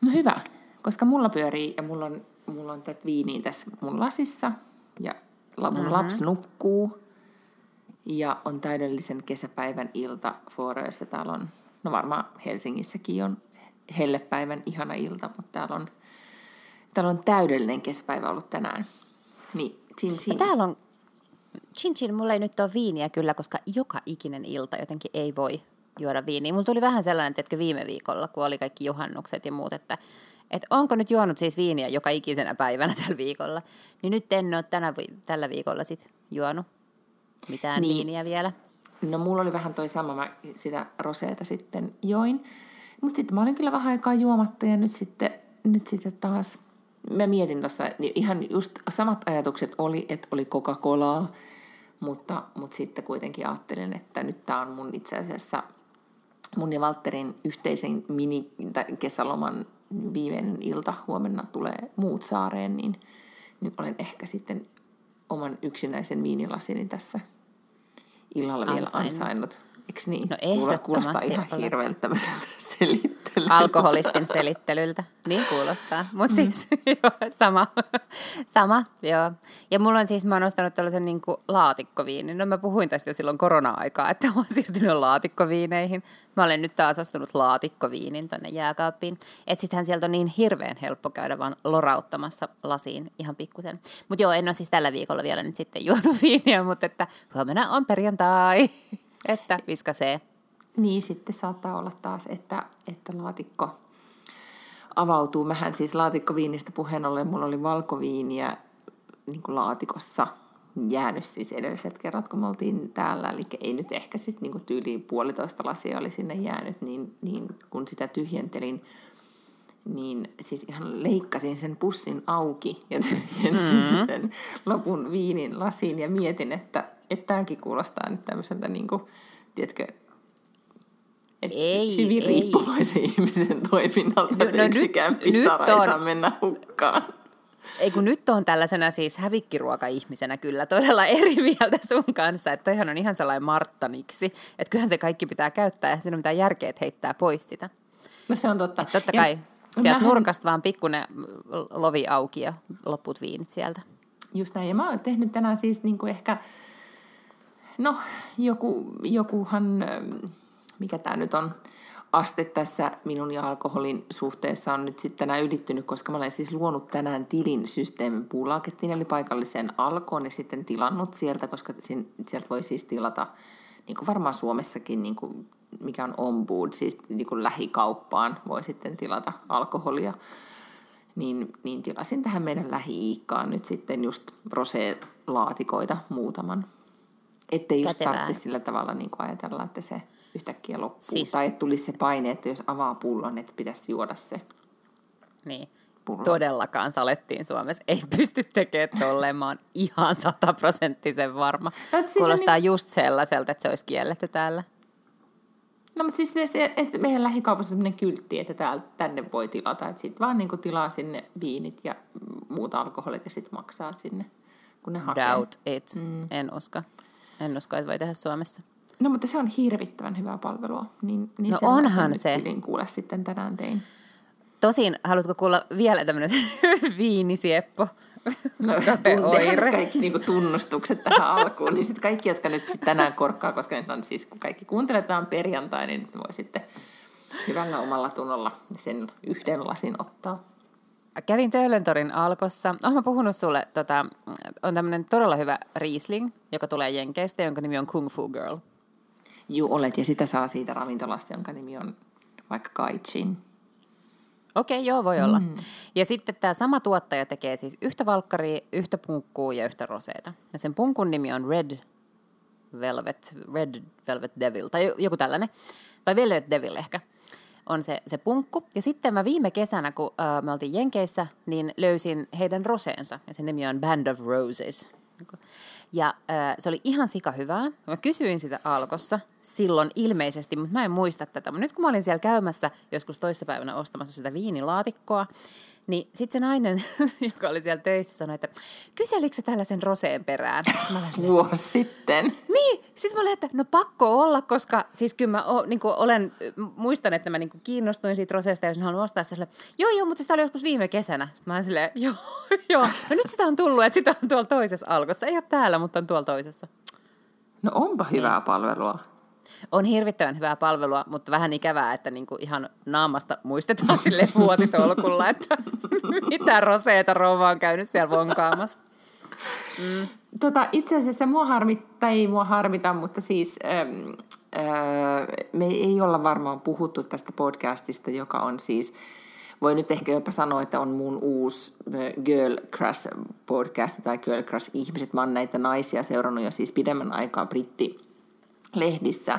No hyvä, koska mulla pyörii ja mulla on, mulla on tätä viiniä tässä mun lasissa ja mun mm-hmm. lapsi nukkuu ja on täydellisen kesäpäivän ilta Fårössä. Täällä on, no varmaan Helsingissäkin on hellepäivän ihana ilta, mutta täällä on, täällä on täydellinen kesäpäivä ollut tänään. Niin, chin chin. No täällä on, chin chin, mulla ei nyt ole viiniä kyllä, koska joka ikinen ilta jotenkin ei voi juoda viiniä. Mulla tuli vähän sellainen, että viime viikolla, kun oli kaikki juhannukset ja muut, että, että onko nyt juonut siis viiniä joka ikisenä päivänä tällä viikolla. Niin nyt en ole tänä, tällä viikolla sit juonut mitään niin. viiniä vielä. No mulla oli vähän toi sama, mä sitä roseeta sitten join. Mutta sitten mä olin kyllä vähän aikaa juomatta ja nyt sitten, nyt sitten taas, mä mietin tuossa, niin ihan just samat ajatukset oli, että oli Coca-Colaa, mutta, mutta sitten kuitenkin ajattelin, että nyt tämä on mun itse asiassa mun ja Valterin yhteisen mini, kesäloman viimeinen ilta, huomenna tulee muut saareen, niin, niin olen ehkä sitten oman yksinäisen viinilasini tässä illalla vielä ansainnut. Eikö niin? No ehdottomasti. Kuulostaa ihan hirveältä tämmöiseltä selittelyltä. Alkoholistin selittelyltä, niin kuulostaa. Mutta mm. siis joo, sama, sama, joo. Ja mulla on siis, mä oon ostanut tällaisen niin laatikkoviinin. No mä puhuin tästä jo silloin korona-aikaa, että mä oon siirtynyt laatikkoviineihin. Mä olen nyt taas ostanut laatikkoviinin tonne jääkaappiin. Että sittenhän sieltä on niin hirveän helppo käydä vaan lorauttamassa lasiin ihan pikkusen. Mutta joo, en ole siis tällä viikolla vielä nyt sitten juonut viiniä, mutta että huomenna on perjantai. Että viskasee. Niin, sitten saattaa olla taas, että, että laatikko avautuu. Mähän siis laatikkoviinistä puheen ollen, mulla oli valkoviiniä niin kuin laatikossa jäänyt siis edelliset kerrat, kun me oltiin täällä. Eli ei nyt ehkä sitten niin tyyliin puolitoista lasia oli sinne jäänyt, niin, niin kun sitä tyhjentelin, niin siis ihan leikkasin sen pussin auki ja tyhjensin mm-hmm. sen lopun viinin lasiin ja mietin, että että tämäkin kuulostaa nyt tämmöiseltä, niin kuin, tiedätkö, et ei, hyvin ei. riippuvaisen ihmisen toiminnalta, no, että no, yksikään nyt, pisara nyt on, ei saa mennä hukkaan. Ei kun nyt on tällaisena siis hävikkiruoka-ihmisenä kyllä todella eri mieltä sun kanssa, että toihan on ihan sellainen marttaniksi, että kyllähän se kaikki pitää käyttää ja siinä on mitään järkeä, että heittää pois sitä. No se on totta. Että totta kai ja, sieltä mähän... nurkasta vaan pikkuinen lovi auki ja loput viinit sieltä. Just näin. Ja mä oon tehnyt tänään siis niin kuin ehkä No, joku, jokuhan, ähm, mikä tämä nyt on, aste tässä minun ja alkoholin suhteessa on nyt sitten tänään ylittynyt, koska mä olen siis luonut tänään tilin systeemin puulakettiin, eli paikalliseen alkoon, ja sitten tilannut sieltä, koska sieltä voi siis tilata, niin kuin varmaan Suomessakin, niin kuin mikä on ombuud, siis niin kuin lähikauppaan voi sitten tilata alkoholia. Niin, niin tilasin tähän meidän lähi nyt sitten just rosé-laatikoita muutaman Ettei just tarvitse sillä tavalla niin kuin ajatella, että se yhtäkkiä loppuu. Siis... Tai että tulisi se paine, että jos avaa pullon, että pitäisi juoda se. Niin. Pullo. Todellakaan salettiin Suomessa. Ei pysty tekemään tolleen. Mä oon ihan sataprosenttisen varma. No, siis Kuulostaa niin... just sellaiselta, että se olisi kielletty täällä. No mutta siis se, että meidän lähikaupassa on sellainen kyltti, että täältä, tänne voi tilata. Että sitten vaan niin kuin tilaa sinne viinit ja muut alkoholit ja sitten maksaa sinne, kun ne hakee. Doubt it. Mm. En usko. En usko, että voi tehdä Suomessa. No mutta se on hirvittävän hyvää palvelua. Niin, niin no onhan se. Kuule sitten tänään tein. Tosin, haluatko kuulla vielä tämmöinen viinisieppo? No, tehdään kaikki niinku tunnustukset tähän alkuun, niin sitten kaikki, jotka nyt tänään korkkaa, koska nyt on siis, kun kaikki kuunteletaan perjantai, niin voi sitten hyvällä omalla tunnolla sen yhden lasin ottaa kävin Töölöntorin alkossa. Olen mä puhunut sulle, tota, on tämmöinen todella hyvä Riesling, joka tulee Jenkeistä, jonka nimi on Kung Fu Girl. Juu, olet, ja sitä saa siitä ravintolasta, jonka nimi on vaikka Kaichin. Okei, okay, joo, voi olla. Mm. Ja sitten tämä sama tuottaja tekee siis yhtä valkkaria, yhtä punkkuu ja yhtä roseeta. Ja sen punkun nimi on Red Velvet, Red Velvet Devil, tai joku tällainen. Tai Velvet Devil ehkä on se, se punkku. Ja sitten mä viime kesänä, kun uh, me oltiin Jenkeissä, niin löysin heidän roseensa. Ja sen nimi on Band of Roses. Ja äh, se oli ihan sika hyvää. Mä kysyin sitä alkossa silloin ilmeisesti, mutta mä en muista tätä. Mutta nyt kun mä olin siellä käymässä joskus toissapäivänä ostamassa sitä viinilaatikkoa, niin sitten se nainen, joka oli siellä töissä, sanoi, että kyselikö tällaisen roseen perään? Mä Vuosi sitten. Niin, sitten mä olin, että no pakko olla, koska siis kyllä mä o, niin olen, muistan, että mä niin kiinnostuin siitä roseesta ja jos haluan ostaa sitä sille, joo joo, mutta sitä oli joskus viime kesänä. Sitten mä olin silleen, joo joo, no nyt sitä on tullut, että sitä on tuolla toisessa alkossa. Ei ole täällä, mutta on tuolla toisessa. No onpa hyvää niin. palvelua. On hirvittävän hyvää palvelua, mutta vähän ikävää, että niinku ihan naamasta muistetaan sille vuositolkulla, että mitä roseeta rouva on käynyt siellä vonkaamassa. Mm. Tota, itse asiassa mua harmittaa, ei mua harmita, mutta siis ähm, äh, me ei olla varmaan puhuttu tästä podcastista, joka on siis, voi nyt ehkä jopa sanoa, että on mun uusi äh, Girl Crush podcast tai Girl Crush ihmiset. Mä oon näitä naisia seurannut jo siis pidemmän aikaa britti lehdissä.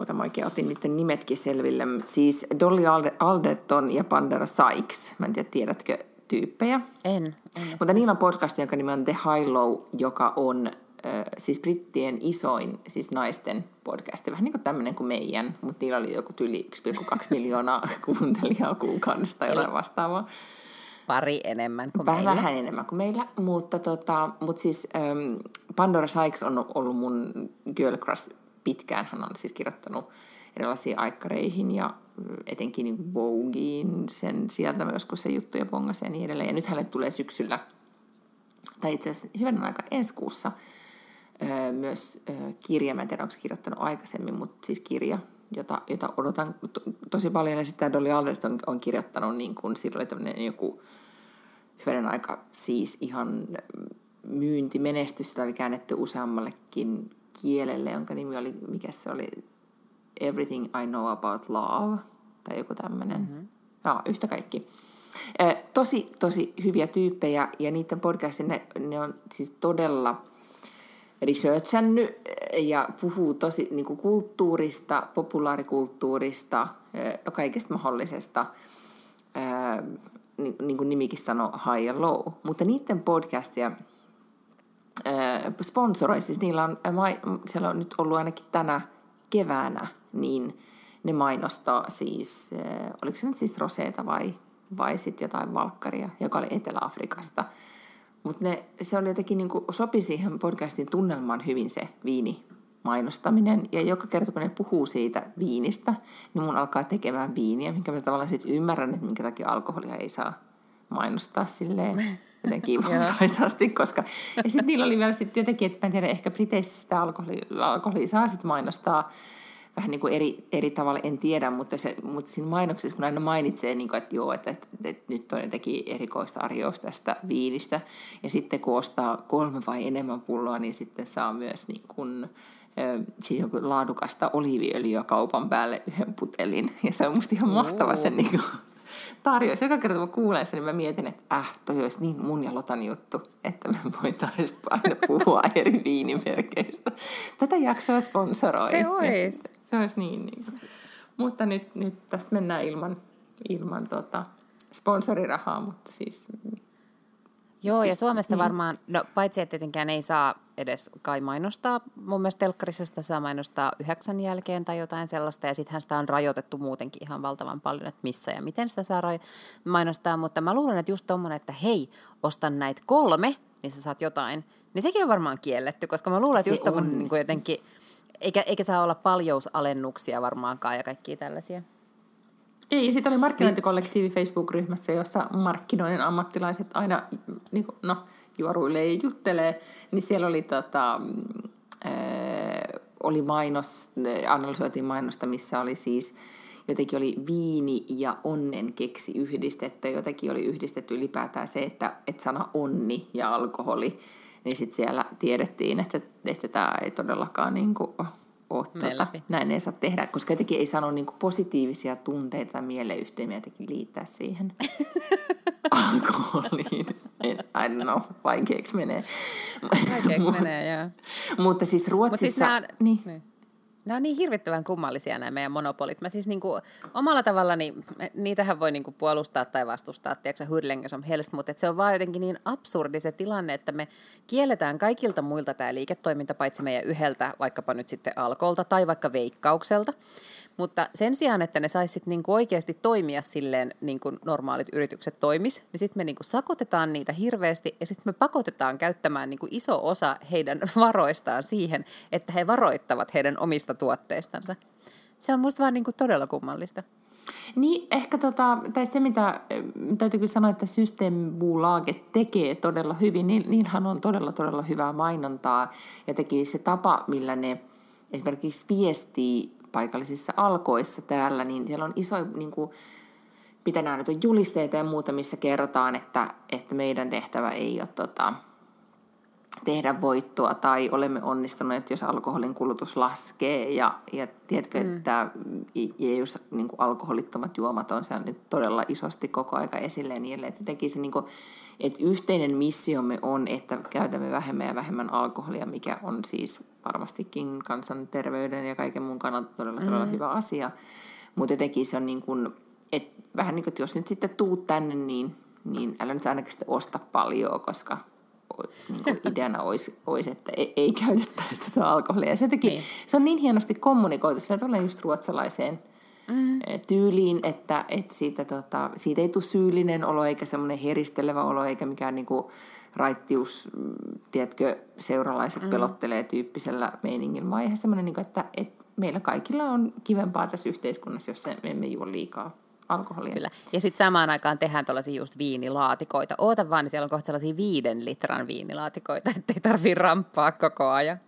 Ota mä oikein otin niiden nimetkin selville. Siis Dolly Alderton ja Pandora Sykes. Mä en tiedä, tiedätkö tyyppejä? En. en Mutta niillä on podcast, jonka nimi on The High Low, joka on äh, siis brittien isoin siis naisten podcast. Vähän niin kuin tämmöinen kuin meidän, mutta niillä oli joku yli 1,2 miljoonaa kuuntelijaa kuukaudesta tai jotain vastaavaa. Pari enemmän kuin Vähän meillä. Vähän enemmän kuin meillä, mutta, tota, mutta siis ähm, Pandora Sykes on ollut mun girl crush pitkään. Hän on siis kirjoittanut erilaisiin aikkareihin ja etenkin niin Vogeen, sen sieltä kun se juttuja bongasi ja niin edelleen. Ja nyt hänelle tulee syksyllä, tai itse asiassa hyvän aika ensi kuussa, myös kirja, mä en tiedä, onko kirjoittanut aikaisemmin, mutta siis kirja, jota, jota odotan to, tosi paljon. Ja sitten Dolly Alderton on, on kirjoittanut, niin kuin, oli tämmöinen joku hyvän aika siis ihan myyntimenestys, jota oli käännetty useammallekin kielelle, jonka nimi oli, mikä se oli, Everything I Know About Love, tai joku tämmöinen. Mm-hmm. No, yhtä kaikki. Eh, tosi, tosi hyviä tyyppejä, ja niiden podcastin, ne, ne on siis todella researchannut ja puhuu tosi niin kuin kulttuurista, populaarikulttuurista, no kaikesta mahdollisesta, niin, niin kuin nimikin sanoo, high ja low. Mutta niiden podcastia sponsoroi, siis niillä on, siellä on nyt ollut ainakin tänä keväänä, niin ne mainostaa siis, oliko se nyt siis roseeta vai, vai sitten jotain valkkaria, joka oli Etelä-Afrikasta. Mutta se oli jotenkin niin kuin, sopi siihen podcastin tunnelmaan hyvin se viini mainostaminen. Ja joka kerta, kun ne puhuu siitä viinistä, niin mun alkaa tekemään viiniä, minkä mä tavallaan sitten ymmärrän, että minkä takia alkoholia ei saa mainostaa silleen jotenkin valtaisasti, koska... Ja sitten niillä oli vielä sitten jotenkin, että mä en tiedä, ehkä Briteissä sitä alkoholia, alkoholia saa sitten mainostaa vähän niin kuin eri, eri tavalla, en tiedä, mutta, se, mutta siinä mainoksessa, kun aina mainitsee, niin kuin, että joo, että, että, että nyt on jotenkin erikoista arjous tästä viinistä, ja sitten kun ostaa kolme vai enemmän pulloa, niin sitten saa myös niin kuin, siis joku laadukasta oliiviöljyä kaupan päälle yhden putelin, ja se on musta ihan mahtava se niin kuin, tarjous. Joka kerta kun kuulen sen, niin mä mietin, että äh, toi olisi niin mun ja Lotan juttu, että me voitaisiin aina puhua eri viinimerkeistä. Tätä jaksoa sponsoroi. Se olisi. Se olisi niin. niin. Mutta nyt, nyt tästä mennään ilman, ilman tota sponsorirahaa, mutta siis... Joo, ja Suomessa niin. varmaan, no paitsi että tietenkään ei saa edes kai mainostaa, mun mielestä telkkarissa sitä saa mainostaa yhdeksän jälkeen tai jotain sellaista, ja sittenhän sitä on rajoitettu muutenkin ihan valtavan paljon, että missä ja miten sitä saa mainostaa, mutta mä luulen, että just tommonen, että hei, ostan näitä kolme, niin sä saat jotain, niin sekin on varmaan kielletty, koska mä luulen, että just tommonen niin jotenkin eikä, eikä saa olla paljousalennuksia varmaankaan ja kaikkia tällaisia. Ei, sitten oli markkinointikollektiivi Facebook-ryhmässä, jossa markkinoinnin ammattilaiset aina niin kuin, no, juoruilee ja juttelee, niin siellä oli, tota, ää, mm, oli mainos, analysoitiin mainosta, missä oli siis jotenkin oli viini ja onnen keksi yhdistettä. Jotenkin oli yhdistetty ylipäätään se, että, että sana onni ja alkoholi. Niin sitten siellä tiedettiin, että, että tämä ei todellakaan niin kuin ole, tuota, näin ei saa tehdä, koska jotenkin ei sano niin kuin positiivisia tunteita tai mieleyhteymiä jotenkin liittää siihen alkoholiin. En, I don't know, vaikeaksi menee. Vaikeaksi menee, joo. Mutta siis Ruotsissa... Mut siis nämä, niin. niin. Nämä on niin hirvittävän kummallisia nämä meidän monopolit. Mä siis niinku, omalla tavallani, niitähän voi niinku puolustaa tai vastustaa, tiedätkö hurlenga som helst, mutta se on vaan jotenkin niin absurdi se tilanne, että me kielletään kaikilta muilta tämä liiketoiminta, paitsi meidän yhdeltä, vaikkapa nyt sitten alkolta tai vaikka veikkaukselta. Mutta sen sijaan, että ne saisit niinku oikeasti toimia silleen, niin kuin normaalit yritykset toimis, niin sitten me niinku sakotetaan niitä hirveästi ja sitten me pakotetaan käyttämään niinku iso osa heidän varoistaan siihen, että he varoittavat heidän omista tuotteistansa. Se on musta vaan niinku todella kummallista. Niin, ehkä tota, tai se mitä täytyy kyllä sanoa, että Systembolaget tekee todella hyvin, niin niillähän on todella todella hyvää mainontaa. Ja teki se tapa, millä ne esimerkiksi viestii paikallisissa alkoissa täällä, niin siellä on iso, niin kuin, mitä nämä nyt on, julisteita ja muuta, missä kerrotaan, että, että meidän tehtävä ei ole tota, tehdä voittoa tai olemme onnistuneet, jos alkoholin kulutus laskee. Ja, ja tiedätkö, mm. että jos niin kuin alkoholittomat juomat on siellä nyt todella isosti koko aika esille ja niin Että, se, niin kuin, että yhteinen missiomme on, että käytämme vähemmän ja vähemmän alkoholia, mikä on siis varmastikin kansanterveyden ja kaiken muun kannalta todella, todella mm. hyvä asia. Mutta jotenkin se on niin kuin, että vähän niin kuin, että jos nyt sitten tuut tänne, niin, niin älä nyt ainakin sitten osta paljon, koska niin kuin ideana olisi, olisi, että ei, ei käytettäisi tätä alkoholia. Se, teki, niin. se on niin hienosti kommunikoitu sillä tavalla just ruotsalaiseen mm. tyyliin, että, että siitä, tota, siitä ei tule syyllinen olo eikä semmoinen heristelevä olo eikä mikään niin kuin raittius, tiedätkö, seuralaiset mm. pelottelee tyyppisellä meiningin, vaan ihan semmoinen, niin kuin, että, että meillä kaikilla on kivempaa tässä yhteiskunnassa, jos me emme juo liikaa alkoholia. Kyllä. Ja sitten samaan aikaan tehdään tuollaisia just viinilaatikoita. Oota vaan, niin siellä on kohta sellaisia viiden litran viinilaatikoita, ettei tarvii ramppaa koko ajan.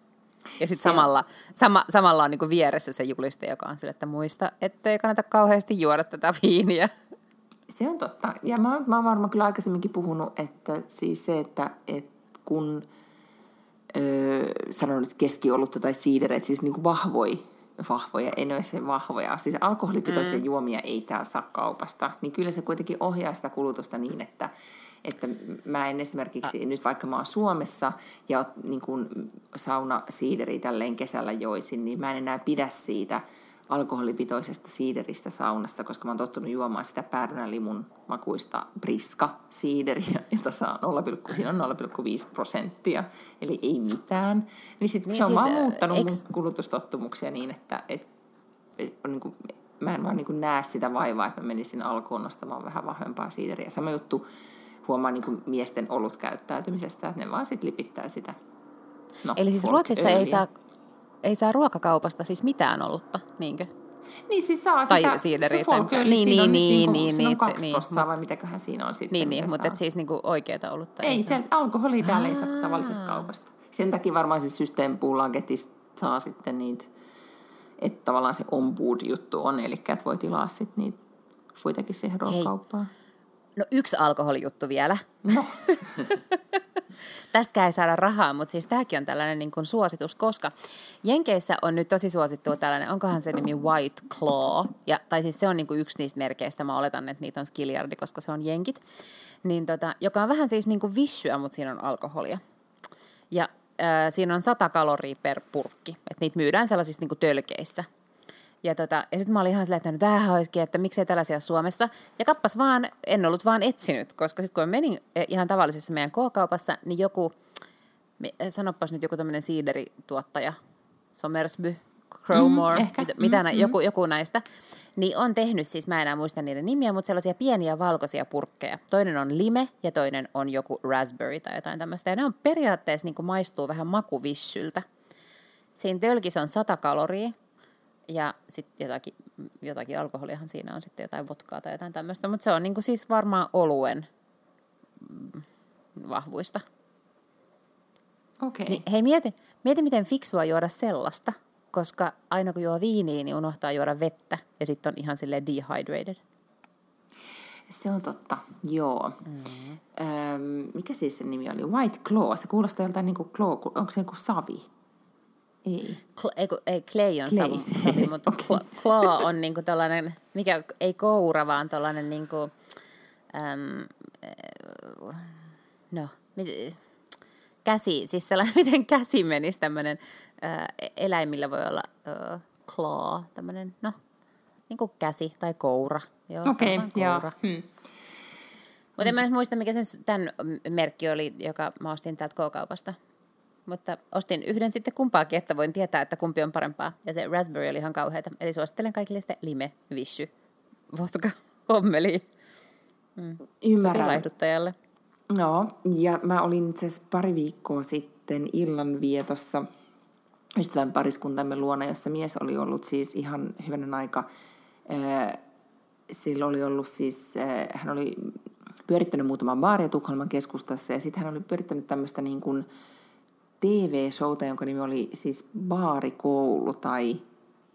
Ja sitten samalla, sama, samalla on niinku vieressä se juliste, joka on sille, että muista, ettei kannata kauheasti juoda tätä viiniä. Se on totta. Ja mä, mä oon varmaan kyllä aikaisemminkin puhunut, että siis se, että, että kun öö, sanon nyt keskiolutta tai siidereitä, siis niin kuin vahvoi, vahvoja, ei ne se vahvoja, siis alkoholipitoisia mm. juomia ei täällä saa kaupasta, niin kyllä se kuitenkin ohjaa sitä kulutusta niin, että, että mä en esimerkiksi, ah. nyt vaikka mä oon Suomessa ja niin kuin sauna siideri tälleen kesällä joisin, niin mä en enää pidä siitä – alkoholipitoisesta siideristä saunassa, koska mä oon tottunut juomaan sitä päärynälimun makuista briska siideriä, jota saa 0, siinä on 0,5 prosenttia, eli ei mitään. Niin sit niin se on siis, vaan muuttanut eks... mun kulutustottumuksia niin, että et, et, on niin kuin, mä en vaan niin kuin näe sitä vaivaa, että mä menisin alkoon nostamaan vähän vahvempaa siideriä. Sama juttu huomaa niin kuin miesten olut käyttäytymisestä, että ne vaan sitten lipittää sitä. No, Eli siis Ruotsissa ei saa ei saa ruokakaupasta siis mitään olutta, niinkö? Niin siis saa tai sitä, siideriä. Se niin, niin, on niin, niin, niin, on kaksi niin, prossaa vai mitäköhän siinä on sitten. Niin, niin mutta siis niinku oikeeta olutta ei, ei sieltä alkoholia täällä ei saa tavallisesta kaupasta. Sen takia varmaan siis systeempuulagetista saa sitten niitä, että tavallaan se on-board-juttu on, eli että voi tilaa sitten niitä kuitenkin siihen ruokakauppaan. No yksi alkoholijuttu vielä. No. Tästäkään ei saada rahaa, mutta siis tämäkin on tällainen niin kuin suositus, koska Jenkeissä on nyt tosi suosittu tällainen, onkohan se nimi White Claw, ja, tai siis se on niin kuin yksi niistä merkeistä, mä oletan, että niitä on skiljardi, koska se on jenkit, niin tota, joka on vähän siis niin kuin vissyä, mutta siinä on alkoholia. Ja äh, siinä on 100 kaloria per purkki, että niitä myydään sellaisissa niin kuin tölkeissä – ja, tota, ja sitten mä olin ihan silleen, että no tämähän olisikin, että miksei tällaisia Suomessa. Ja kappas vaan, en ollut vaan etsinyt, koska sitten kun mä menin eh, ihan tavallisessa meidän K-kaupassa, niin joku, eh, sanoppas nyt joku tämmöinen siiderituottaja, Somersby, Crowmore, mm, mitä, mitä mm, nä, mm. Joku, joku näistä, niin on tehnyt siis, mä en enää muista niiden nimiä, mutta sellaisia pieniä valkoisia purkkeja. Toinen on lime ja toinen on joku raspberry tai jotain tämmöistä. Ja ne on periaatteessa niin kuin maistuu vähän makuvissyltä. Siinä tölkissä on 100 kaloria, ja sitten jotakin, jotakin alkoholiahan siinä on sitten jotain vodkaa tai jotain tämmöistä, mutta se on niinku siis varmaan oluen mm, vahvuista. Okei. Okay. Niin, hei, mieti, mieti, miten fiksua juoda sellaista, koska aina kun juo viiniä, niin unohtaa juoda vettä ja sitten on ihan sille dehydrated. Se on totta, joo. Mm-hmm. Öm, mikä siis se nimi oli? White Claw. Se kuulostaa joltain niin kuin claw, onko se joku savi? Ei. Kl- ei, ei, clay on clay. savi, mutta okay. claw on niinku tällainen, mikä ei koura, vaan tällainen niinku, äm, no, mit, käsi, siis sellainen, miten käsi menisi tämmöinen, äh, eläimillä voi olla äh, claw, tämmöinen, no, niin kuin käsi tai koura. Joo, Okei, joo. koura. Hmm. Mutta en mä muista, mikä sen tämän merkki oli, joka mä ostin täältä K-kaupasta. Mutta ostin yhden sitten kumpaakin, että voin tietää, että kumpi on parempaa. Ja se raspberry oli ihan kauheata. Eli suosittelen kaikille sitten lime, vishy, voska, hommeli. Sopii Ymmärrän. laihduttajalle. No, ja mä olin itse pari viikkoa sitten illanvietossa ystävän pariskuntamme luona, jossa mies oli ollut siis ihan hyvänen aika. Ää, Sillä oli ollut siis, ää, hän oli pyörittänyt muutaman baaria Tukholman keskustassa ja sitten hän oli pyörittänyt tämmöistä niin kuin TV-showta, jonka nimi oli siis Baarikoulu tai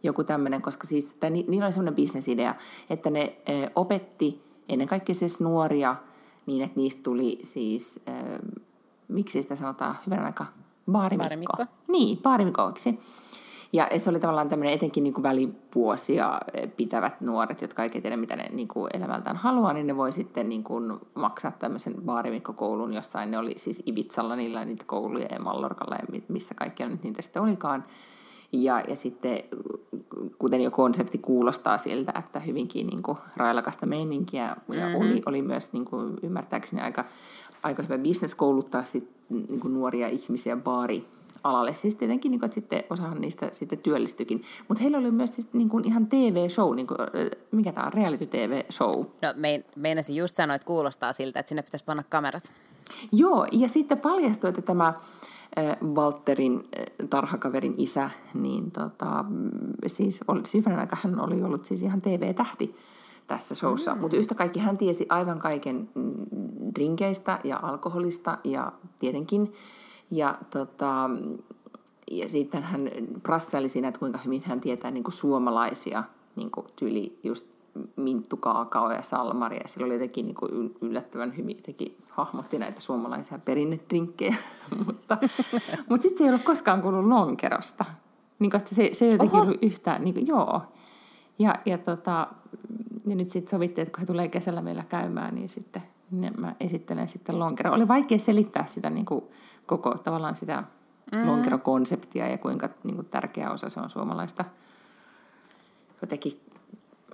joku tämmöinen, koska siis, tai ni, niillä oli semmoinen bisnesidea, että ne ö, opetti ennen kaikkea siis nuoria niin, että niistä tuli siis, ö, miksi sitä sanotaan hyvän aika, baarimikko. Baarimikko. Niin, baarimikoiksi. Ja se oli tavallaan tämmöinen etenkin niin kuin välivuosia pitävät nuoret, jotka ei tiedä, mitä ne niin kuin elämältään haluaa, niin ne voi sitten niin kuin maksaa tämmöisen baarimikkokoulun jossain. Ne oli siis Ibizalla niillä niitä kouluja ja Mallorcalla ja mi- missä kaikkialla nyt niitä sitten olikaan. Ja, ja sitten, kuten jo konsepti kuulostaa siltä, että hyvinkin niin kuin railakasta meininkiä, ja mm-hmm. oli, oli myös niin kuin ymmärtääkseni aika, aika hyvä bisnes kouluttaa sit, niin kuin nuoria ihmisiä baari alalle. Siis tietenkin, niin kuin, että sitten osahan niistä sitten työllistyikin. Mutta heillä oli myös siis, niin kuin ihan TV-show, niin kuin, mikä tämä on, reality-TV-show. No mein, meinasin just sanoa, että kuulostaa siltä, että sinne pitäisi panna kamerat. Joo, ja sitten paljastui, että tämä Walterin tarhakaverin isä, niin tota, mm, siis oli, siis aika hän oli ollut siis ihan TV-tähti tässä showssa, mm. mutta yhtä kaikki hän tiesi aivan kaiken mm, drinkeistä ja alkoholista ja tietenkin, ja, tota, ja sitten hän prassaili siinä, että kuinka hyvin hän tietää niin kuin suomalaisia niin kuin tyyli just minttu, kaakao ja salmari. Ja sillä oli jotenkin niin kuin yllättävän hyvin jotenkin hahmotti näitä suomalaisia perinnedrinkkejä. mutta mutta sitten se ei ollut koskaan kuullut lonkerosta. Niin kuin, että se, se ei jotenkin Oho. ollut yhtään, niin kuin, joo. Ja, ja, tota, ja nyt sitten sovittiin, että kun he tulee kesällä meillä käymään, niin sitten niin mä esittelen sitten lonkero. Oli vaikea selittää sitä niin kuin, koko tavallaan sitä mm. lonkerokonseptia ja kuinka niin kuin, tärkeä osa se on suomalaista jotenkin,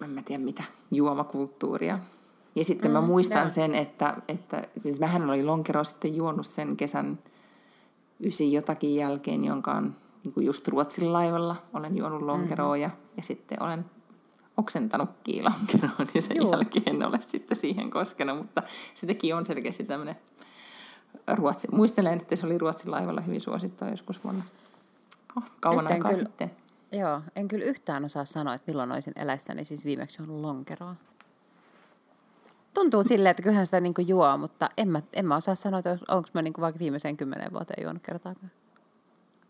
en mä tiedä mitä, juomakulttuuria. Ja sitten mm, mä muistan joo. sen, että, että siis mähän oli lonkero sitten juonut sen kesän ysi jotakin jälkeen, jonka on niin kuin just Ruotsin laivalla olen juonut lonkeroa mm-hmm. ja, ja sitten olen oksentanut kiilonkeroon, niin sen Juu. jälkeen en ole sitten siihen koskenut, mutta se teki on selkeästi tämmöinen Ruotsi. Muistelen, että se oli Ruotsin laivalla hyvin suosittua joskus vuonna oh, kauan Nyt aikaa kyllä- sitten. Joo, en kyllä yhtään osaa sanoa, että milloin olisin eläissäni siis viimeksi ollut lonkeroa. Tuntuu silleen, että kyllähän sitä niin juo, mutta en mä, en mä osaa sanoa, että onko mä niin vaikka viimeiseen kymmeneen vuoteen juonut kertaakaan.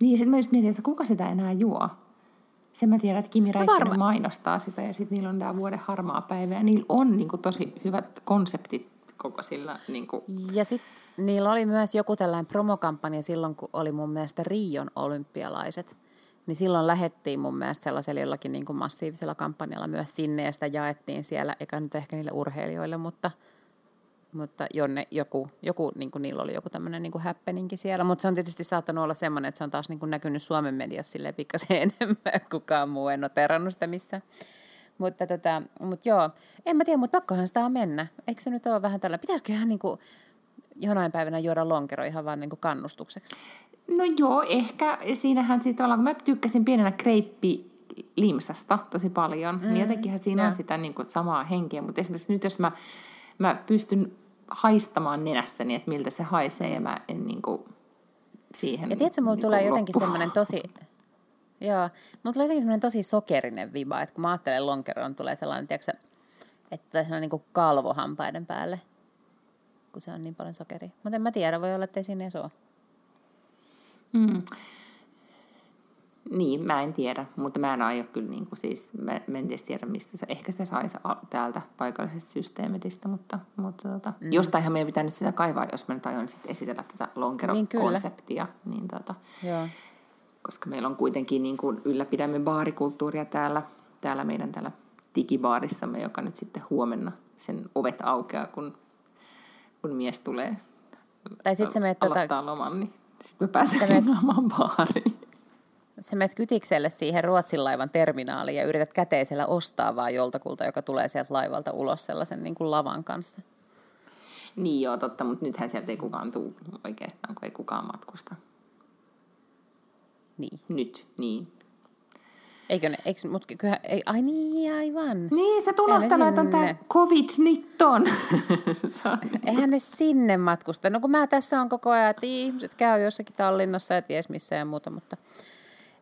Niin, ja sitten mä just mietin, että kuka sitä enää juo. Sen mä tiedän, että Kimi Räikkönen varma- mainostaa sitä ja sitten niillä on tämä vuoden harmaa päivä. Ja niillä on niin kuin, tosi hyvät konseptit koko sillä. Niin kuin. Ja sitten niillä oli myös joku tällainen promokampanja silloin, kun oli mun mielestä Rion olympialaiset. Niin silloin lähettiin mun mielestä sellaisella jollakin niin kuin massiivisella kampanjalla myös sinne ja sitä jaettiin siellä, eikä nyt ehkä niille urheilijoille, mutta, mutta jonne joku, joku niin kuin niillä oli joku tämmöinen niin kuin happeningi siellä. Mutta se on tietysti saattanut olla semmoinen, että se on taas niin kuin näkynyt Suomen mediassa silleen pikkasen enemmän, kukaan muu en ole terannut sitä missään. Mutta tota, mut joo, en mä tiedä, mutta pakkohan sitä on mennä. Eikö se nyt ole vähän tällä? Pitäisikö ihan niinku jonain päivänä juoda lonkero ihan vaan niinku kannustukseksi? No joo, ehkä siinähän siitä tavallaan, kun mä tykkäsin pienenä kreippi limsasta tosi paljon, mm, niin jotenkinhän siinä joo. on sitä niin kuin, samaa henkeä. Mutta esimerkiksi nyt jos mä, mä pystyn haistamaan nenässäni, että miltä se haisee ja mä en niin kuin, siihen Ja tiedätkö, mulla niin tulee kuin jotenkin loppu- semmoinen tosi... Joo, mulla tulee jotenkin semmoinen tosi sokerinen viba, että kun mä ajattelen lonkeroon, tulee sellainen, tiedätkö, että tulee sellainen niin kalvo hampaiden päälle, kun se on niin paljon sokeria. Mutta en mä tiedä, voi olla, että ei siinä edes ole. Mm. Niin, mä en tiedä, mutta mä en aio kyllä, niin kuin siis, mä, mä en tiedä tiedä mistä se, ehkä sitä saisi täältä paikallisesta systeemitistä, mutta, mutta tota, mm. jostainhan meidän pitää nyt sitä kaivaa, jos mä nyt aion sitten esitellä tätä Niin, kyllä. lonkerokonseptia, niin, niin tota, Joo. Koska meillä on kuitenkin niin kuin ylläpidämme baarikulttuuria täällä, täällä meidän täällä digibaarissamme, joka nyt sitten huomenna sen ovet aukeaa, kun, kun mies tulee Tai sit sä meet tota- aloittaa loman, niin sitten me meet- hinnaamaan baariin. sä menet kytikselle siihen Ruotsin laivan terminaaliin ja yrität käteisellä ostaa vaan joltakulta, joka tulee sieltä laivalta ulos sellaisen niin kuin lavan kanssa. Niin joo, totta, mutta nythän sieltä ei kukaan tule oikeastaan, kun ei kukaan matkusta. Niin. Nyt, niin. Eikö ne, eikö, mut kyllä, ei, ai niin, aivan. Niin, sitä unohtanut, että on tämä sinne. covid-nitton. Eihän ne sinne matkusta. No kun mä tässä on koko ajan, että ihmiset käy jossakin Tallinnassa ja ties missä ja muuta, mutta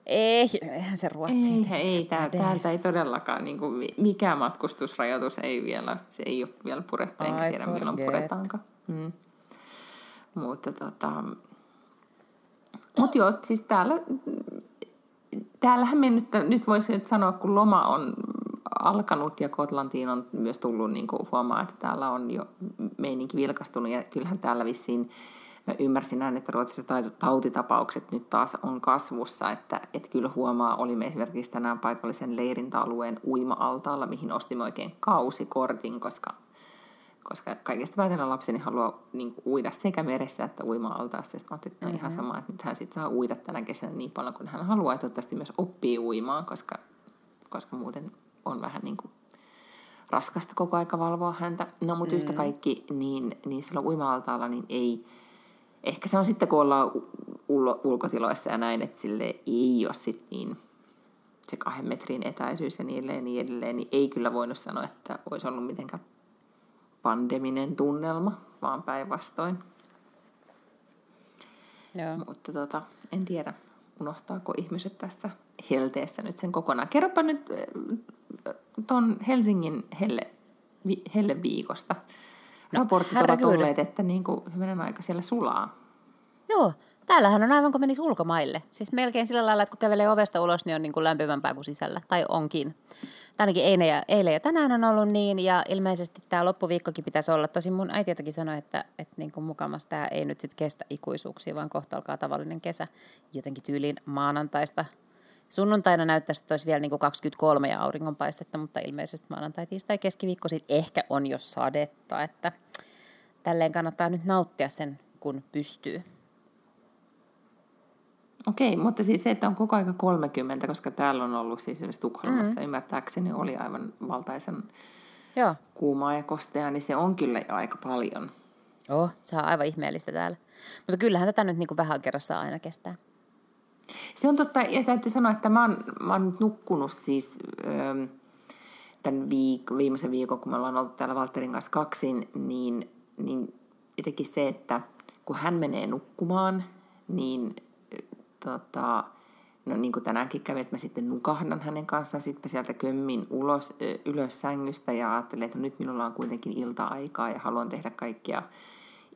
ei, eihän se Ruotsiin. ei, ei tää, täältä ei todellakaan, niin kuin, mikään matkustusrajoitus ei vielä, se ei ole vielä purettu, enkä tiedä milloin forget. puretaankaan. Mm. Mutta tota, mut joo, siis täällä, täällähän me nyt, nyt voisi nyt sanoa, kun loma on alkanut ja Kotlantiin on myös tullut niin kuin huomaa, että täällä on jo meininki vilkastunut. Ja kyllähän täällä vissiin Mä ymmärsin näin, että Ruotsissa tautitapaukset nyt taas on kasvussa, että, että kyllä huomaa, olimme esimerkiksi tänään paikallisen leirintäalueen uima-altaalla, mihin ostimme oikein kausikortin, koska, koska kaikesta päätänä lapseni haluaa niin kuin, uida sekä meressä että uima-altaassa. Sitten mä ajattelin, että on ihan sama, että nyt hän sit saa uida tänä kesänä niin paljon kuin hän haluaa, ja toivottavasti myös oppii uimaan, koska, koska muuten on vähän niin kuin raskasta koko aika valvoa häntä. No, mutta mm. yhtä kaikki, niin, niin silloin uima-altaalla niin ei, ehkä se on sitten, kun ollaan u- ulo, ulkotiloissa ja näin, että sille ei ole sitten niin se kahden metrin etäisyys ja niin edelleen, niin edelleen, niin ei kyllä voinut sanoa, että olisi ollut mitenkään pandeminen tunnelma, vaan päinvastoin. Joo. Mutta tota, en tiedä, unohtaako ihmiset tässä helteessä nyt sen kokonaan. Kerropa nyt äh, ton Helsingin helle, vi, helleviikosta. Raportit herra ovat kyllä. olleet, että niin kuin hyvänen aika siellä sulaa. Joo, täällähän on aivan kuin menisi ulkomaille. Siis melkein sillä lailla, että kun kävelee ovesta ulos, niin on niin kuin lämpimämpää kuin sisällä. Tai onkin. Tai ainakin eilen ja, eilen ja tänään on ollut niin, ja ilmeisesti tämä loppuviikkokin pitäisi olla. Tosin mun äiti jotenkin sanoi, että, että niin kuin mukamas tämä ei nyt sitten kestä ikuisuuksia, vaan kohta alkaa tavallinen kesä. Jotenkin tyyliin maanantaista. Sunnuntaina näyttäisi, että olisi vielä niin kuin 23 ja auringonpaistetta, mutta ilmeisesti maanantai, tiistai, keskiviikko sitten ehkä on jo sadetta, että tälleen kannattaa nyt nauttia sen, kun pystyy. Okei, mutta siis se, että on koko aika 30, koska täällä on ollut siis esimerkiksi Tukholmassa, mm. ymmärtääkseni oli aivan valtaisen Joo, kuumaa ja kosteaa, niin se on kyllä jo aika paljon. oh, se on aivan ihmeellistä täällä. Mutta kyllähän tätä nyt niin kuin vähän kerrassa aina kestää. Se on totta, ja täytyy sanoa, että mä oon, mä oon nukkunut siis öö, tämän viik- viimeisen viikon, kun me ollaan ollut täällä Valterin kanssa kaksin, niin, niin jotenkin se, että kun hän menee nukkumaan, niin tota, no niin kuin tänäänkin kävi, että mä sitten nukahdan hänen kanssaan, sitten mä sieltä kömmin ulos, ö, ylös sängystä ja ajattelin, että nyt minulla on kuitenkin ilta-aikaa ja haluan tehdä kaikkia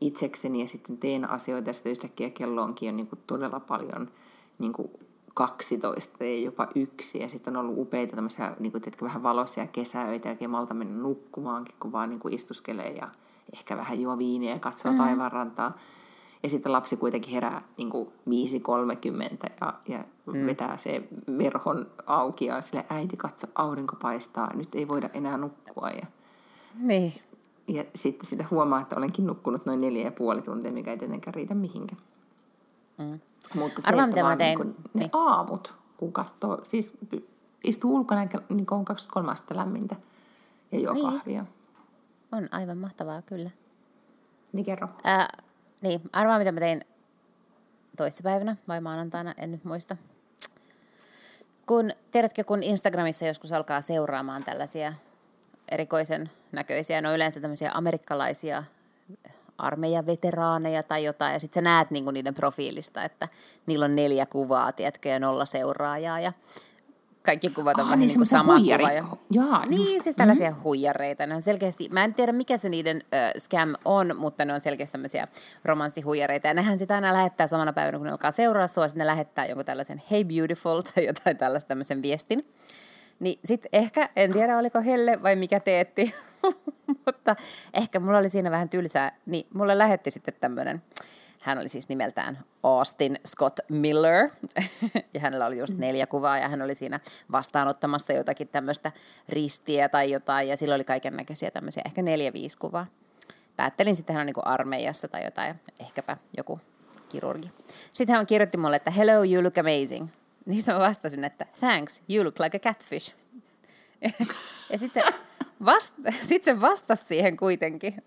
itsekseni ja sitten teen asioita ja sitten yhtäkkiä kello onkin jo niin kuin todella paljon niin kuin 12 ja jopa yksi ja sitten on ollut upeita tämmöisiä niin kuin, tiedätkö, vähän valoisia kesäöitä ja malta mennä nukkumaankin, kun vaan niin kuin istuskelee ja ehkä vähän juo viiniä ja katsoo mm. taivaanrantaa. Ja sitten lapsi kuitenkin herää niin kuin 5.30 ja, ja mm. vetää se verhon auki ja sille äiti katso, aurinko paistaa, nyt ei voida enää nukkua. Ja, Niin. ja sitten sitä huomaa, että olenkin nukkunut noin neljä ja puoli tuntia, mikä ei tietenkään riitä mihinkään. Mm. Mutta se, Arvaa, että vaan tein. niin ne Niin. aamut, kun katsoo, siis istuu ulkona, niin on 23 astetta lämmintä ja juo Niin. kahvia. On aivan mahtavaa, kyllä. Niin kerro. Ää, niin, arvaa mitä mä tein toissapäivänä vai maanantaina, en nyt muista. Kun, tiedätkö, kun Instagramissa joskus alkaa seuraamaan tällaisia erikoisen näköisiä, no yleensä tämmöisiä amerikkalaisia armeijaveteraaneja tai jotain, ja sitten sä näet niinku niiden profiilista, että niillä on neljä kuvaa, tiedätkö, ja nolla seuraajaa, ja kaikki kuvat on Ah, vähän niin niin sama huijari- kuva. Ja... Jaa, Niin, just. siis tällaisia mm. huijareita. Ne on selkeästi, mä en tiedä mikä se niiden ö, scam on, mutta ne on selkeästi tämmöisiä romanssihuijareita. Ja nehän sitä aina lähettää samana päivänä, kun ne alkaa seuraa sua, sitten ne lähettää jonkun tällaisen hey beautiful tai jotain tällaista tämmöisen viestin. Niin sit ehkä, en tiedä oliko Helle vai mikä teetti, mutta ehkä mulla oli siinä vähän tylsää. Niin mulle lähetti sitten tämmöinen, hän oli siis nimeltään Austin Scott Miller, ja hänellä oli just neljä kuvaa, ja hän oli siinä vastaanottamassa jotakin tämmöistä ristiä tai jotain, ja sillä oli kaiken näköisiä tämmöisiä, ehkä neljä, viisi kuvaa. Päättelin sitten, hän on niin kuin armeijassa tai jotain, ehkäpä joku kirurgi. Sitten hän kirjoitti mulle, että hello, you look amazing. Niin mä vastasin, että thanks, you look like a catfish. ja sitten se, vasta, sit se vastasi siihen kuitenkin.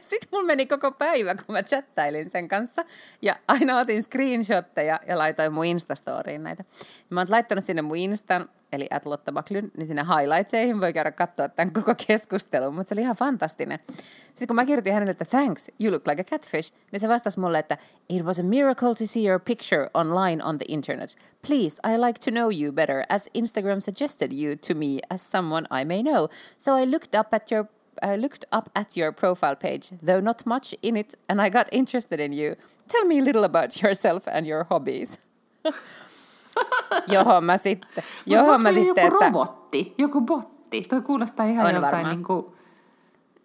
sitten mulla meni koko päivä, kun mä chattailin sen kanssa. Ja aina otin screenshotteja ja laitoin mun Instastoriin näitä. Mä oon laittanut sinne mun Instan eli at Lotta niin sinne highlightseihin voi käydä katsoa tämän koko keskustelun, mutta se oli ihan fantastinen. Sitten kun mä kirjoitin hänelle, että thanks, you look like a catfish, niin se vastasi mulle, että it was a miracle to see your picture online on the internet. Please, I like to know you better, as Instagram suggested you to me as someone I may know. I looked up at your I looked up at your profile page, though not much in it, and I got interested in you. Tell me a little about yourself and your hobbies. johon mä sitten... johon mä sitten joku että... robotti, joku botti? Toi kuulostaa ihan on joltain niin kuin...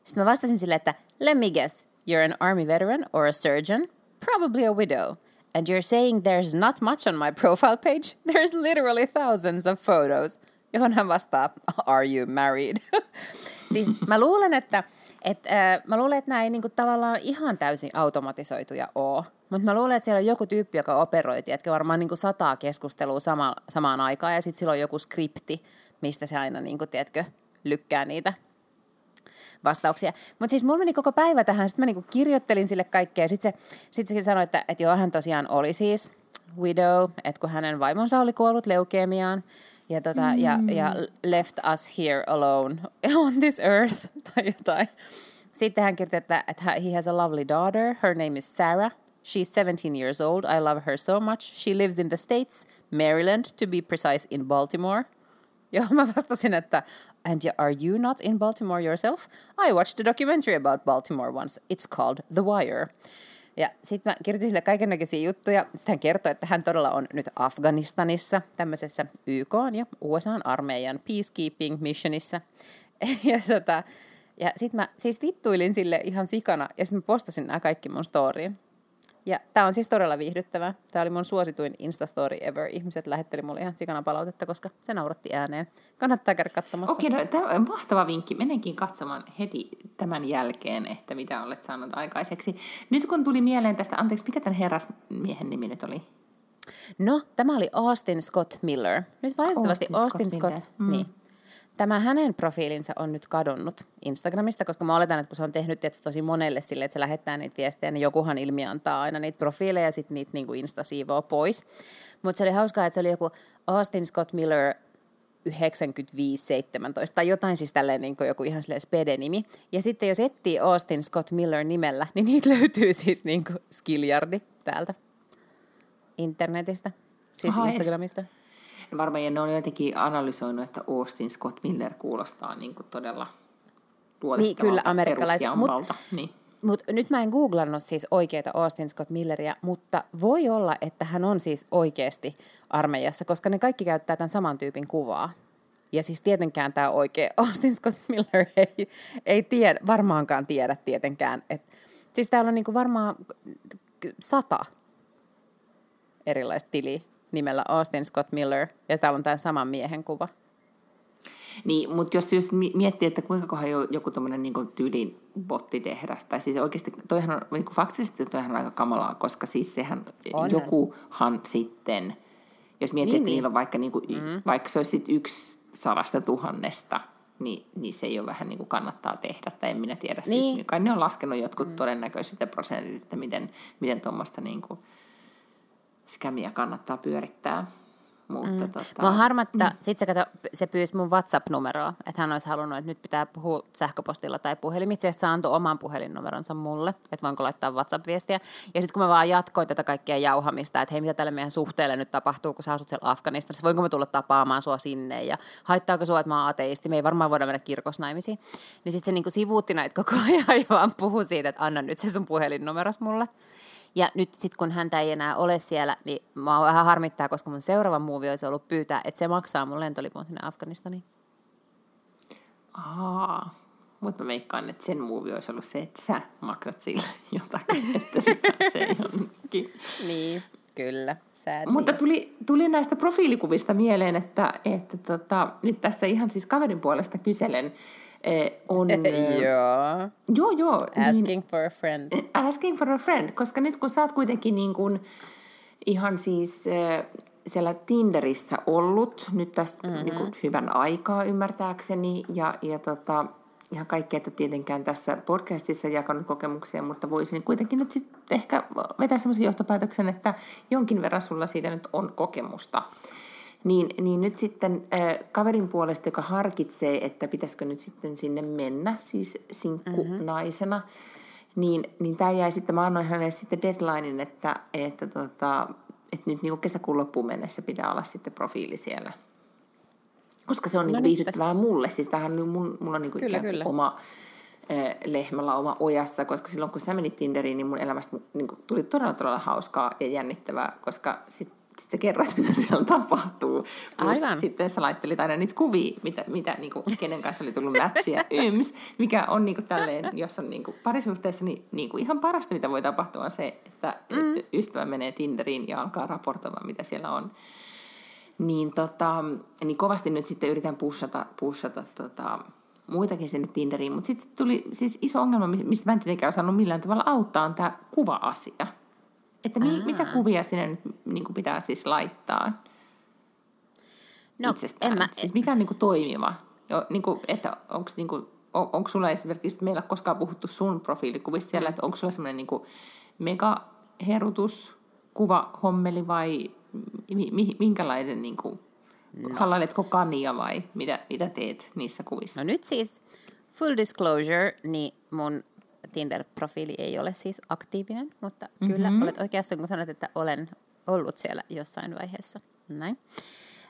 Sitten mä vastasin sille, että let me guess, you're an army veteran or a surgeon, probably a widow. And you're saying there's not much on my profile page? There's literally thousands of photos. Johon hän vastaa, are you married? siis mä luulen, että, että äh, mä luulen, että nämä ei niinku tavallaan ihan täysin automatisoituja ole. Mutta mä luulen, että siellä on joku tyyppi, joka operoi, että varmaan niin kuin sataa keskustelua sama, samaan aikaan, ja sitten sillä on joku skripti, mistä se aina, niin kuin, tiedätkö, lykkää niitä vastauksia. Mutta siis mulla meni koko päivä tähän, sitten mä niinku kirjoittelin sille kaikkea, sitten se, sit se sanoi, että, että joo, hän tosiaan oli siis widow, että kun hänen vaimonsa oli kuollut leukemiaan, ja, tota, mm. ja, ja left us here alone on this earth, tai jotain. Sitten hän kirjoitti, että, että he has a lovely daughter, her name is Sarah, She's 17 years old. I love her so much. She lives in the States, Maryland, to be precise, in Baltimore. Ja mä vastasin, että and are you not in Baltimore yourself? I watched a documentary about Baltimore once. It's called The Wire. Ja sitten mä kirjoitin sille kaikenlaisia juttuja. Sitten hän kertoi, että hän todella on nyt Afganistanissa, tämmöisessä YK ja USA-armeijan peacekeeping missionissa. ja tota, ja sitten mä siis vittuilin sille ihan sikana ja sitten mä postasin nämä kaikki mun storyin. Ja tämä on siis todella viihdyttävää. Tämä oli mun suosituin Instastory ever. Ihmiset lähetteli mulle ihan sikana palautetta, koska se nauratti ääneen. Kannattaa käydä katsomassa. Okei, no, tämä on mahtava vinkki. Menenkin katsomaan heti tämän jälkeen, että mitä olet saanut aikaiseksi. Nyt kun tuli mieleen tästä, anteeksi, mikä tämän herrasmiehen nimi nyt oli? No, tämä oli Austin Scott Miller. Nyt valitettavasti Austin, Austin Scott, Scott mm. niin, tämä hänen profiilinsa on nyt kadonnut Instagramista, koska mä oletan, että kun se on tehnyt tietysti tosi monelle sille, että se lähettää niitä viestejä, niin jokuhan ilmi antaa aina niitä profiileja ja sitten niitä niin Insta siivoo pois. Mutta se oli hauskaa, että se oli joku Austin Scott Miller 9517 tai jotain siis tälleen niin joku ihan silleen spede-nimi. Ja sitten jos etsii Austin Scott Miller nimellä, niin niitä löytyy siis niin kuin skiljardi täältä internetistä, siis Aha, Instagramista. Ees. Varmaan ja ne on jotenkin analysoinut, että Austin Scott Miller kuulostaa niin kuin todella niin, kyllä amerikkalaiset. Mutta niin. mut nyt mä en googlannut siis oikeita Austin Scott Milleria, mutta voi olla, että hän on siis oikeasti armeijassa, koska ne kaikki käyttää tämän saman tyypin kuvaa. Ja siis tietenkään tämä oikea Austin Scott Miller ei, ei tiedä, varmaankaan tiedä tietenkään. Et, siis täällä on niinku varmaan sata erilaista tiliä nimellä Austin Scott Miller, ja täällä on tämän saman miehen kuva. Niin, mutta jos just miettii, että kuinka kohan joku tuommoinen niin tyylin bottitehdas, tai siis oikeasti, toihan on, niin kuin faktisesti toihan on aika kamalaa, koska siis sehän Onhan. jokuhan sitten, jos miettii, niin, että niin. niillä on vaikka, niin kuin, mm. vaikka se olisi yksi sadasta tuhannesta, niin, niin se ei ole vähän niin kuin kannattaa tehdä, tai en minä tiedä. Siis niin. Siis, kai ne on laskenut jotkut mm. todennäköisyyden prosentit, että miten, miten tuommoista niin kuin, skämiä kannattaa pyörittää. Mutta mm. tota, Mua harmattaa, mm. sit se, kato, se pyysi mun WhatsApp-numeroa, että hän olisi halunnut, että nyt pitää puhua sähköpostilla tai puhelimitse, se antoi oman puhelinnumeronsa mulle, että voinko laittaa WhatsApp-viestiä. Ja sitten kun mä vaan jatkoin tätä kaikkea jauhamista, että hei, mitä tälle meidän suhteelle nyt tapahtuu, kun sä asut siellä Afganistanissa, voinko mä tulla tapaamaan sua sinne ja haittaako sua, että mä oon ateisti, me ei varmaan voida mennä kirkosnaimisiin. Niin sitten se niinku sivuutti näitä koko ajan ja vaan puhui siitä, että anna nyt se sun puhelinnumeros mulle. Ja nyt sitten kun häntä ei enää ole siellä, niin mä vähän harmittaa, koska mun seuraava muuvi olisi ollut pyytää, että se maksaa mun lentolipun sinne Afganistaniin. Aa, mutta mä veikkaan, että sen muuvi olisi ollut se, että sä maksat sille jotakin, että se onkin. niin, kyllä. Sadly. Mutta tuli, tuli näistä profiilikuvista mieleen, että, että tota, nyt tässä ihan siis kaverin puolesta kyselen, eh, on... joo. Joo, joo. Asking niin, for a friend. Asking for a friend, koska nyt kun sä oot kuitenkin niin kuin ihan siis eh, siellä Tinderissä ollut nyt tästä mm-hmm. niin kuin hyvän aikaa ymmärtääkseni. Ja, ja tota, ihan kaikki et ole tietenkään tässä podcastissa jakanut kokemuksia, mutta voisin kuitenkin nyt sitten ehkä vetää semmoisen johtopäätöksen, että jonkin verran sulla siitä nyt on kokemusta. Niin, niin nyt sitten äh, kaverin puolesta, joka harkitsee, että pitäisikö nyt sitten sinne mennä, siis sinkku mm-hmm. naisena, niin, niin tämä jäi sitten, mä annoin hänelle sitten deadlinein, että, että, tota, että nyt niin kesäkuun loppuun mennessä pitää olla sitten profiili siellä. Koska se on no niin viihdyttävää mulle, siis tämähän on mun, mulla on niin kyllä, kyllä. oma eh, lehmällä oma ojassa, koska silloin kun sä menit Tinderiin, niin mun elämästä niin kuin, tuli todella todella hauskaa ja jännittävää, koska sitten sitten kerroit, mitä siellä tapahtuu. Plus Aivan. sitten sä laittelit aina niitä kuvia, mitä, mitä niin kuin, kenen kanssa oli tullut matchia yms, mikä on niin kuin, tälleen, jos on niin kuin, parisuhteessa, niin, niin kuin, ihan parasta, mitä voi tapahtua, on se, että, mm. että ystävä menee Tinderiin ja alkaa raportoimaan, mitä siellä on. Niin, tota, niin kovasti nyt sitten yritän pushata, pushata tota, muitakin sinne Tinderiin, mutta sitten tuli siis iso ongelma, mistä mä en tietenkään osannut millään tavalla auttaa, on tämä kuva-asia. Että mi, mitä kuvia sinne nyt niin kuin pitää siis laittaa no, itsestään? En mä, siis mikä on niin kuin toimiva? Jo, niin kuin, että onko niin kuin, on, onko sulla esimerkiksi, meillä koskaan puhuttu sun profiilikuvista siellä, mm. että onko sulla semmoinen niin megaherutus, kuva, hommeli vai mi, mi, minkälainen, niin kuin, no. halailetko kania vai mitä, mitä teet niissä kuvissa? No nyt siis full disclosure, niin mun Tinder-profiili ei ole siis aktiivinen, mutta mm-hmm. kyllä olet oikeassa, kun sanot, että olen ollut siellä jossain vaiheessa. Näin.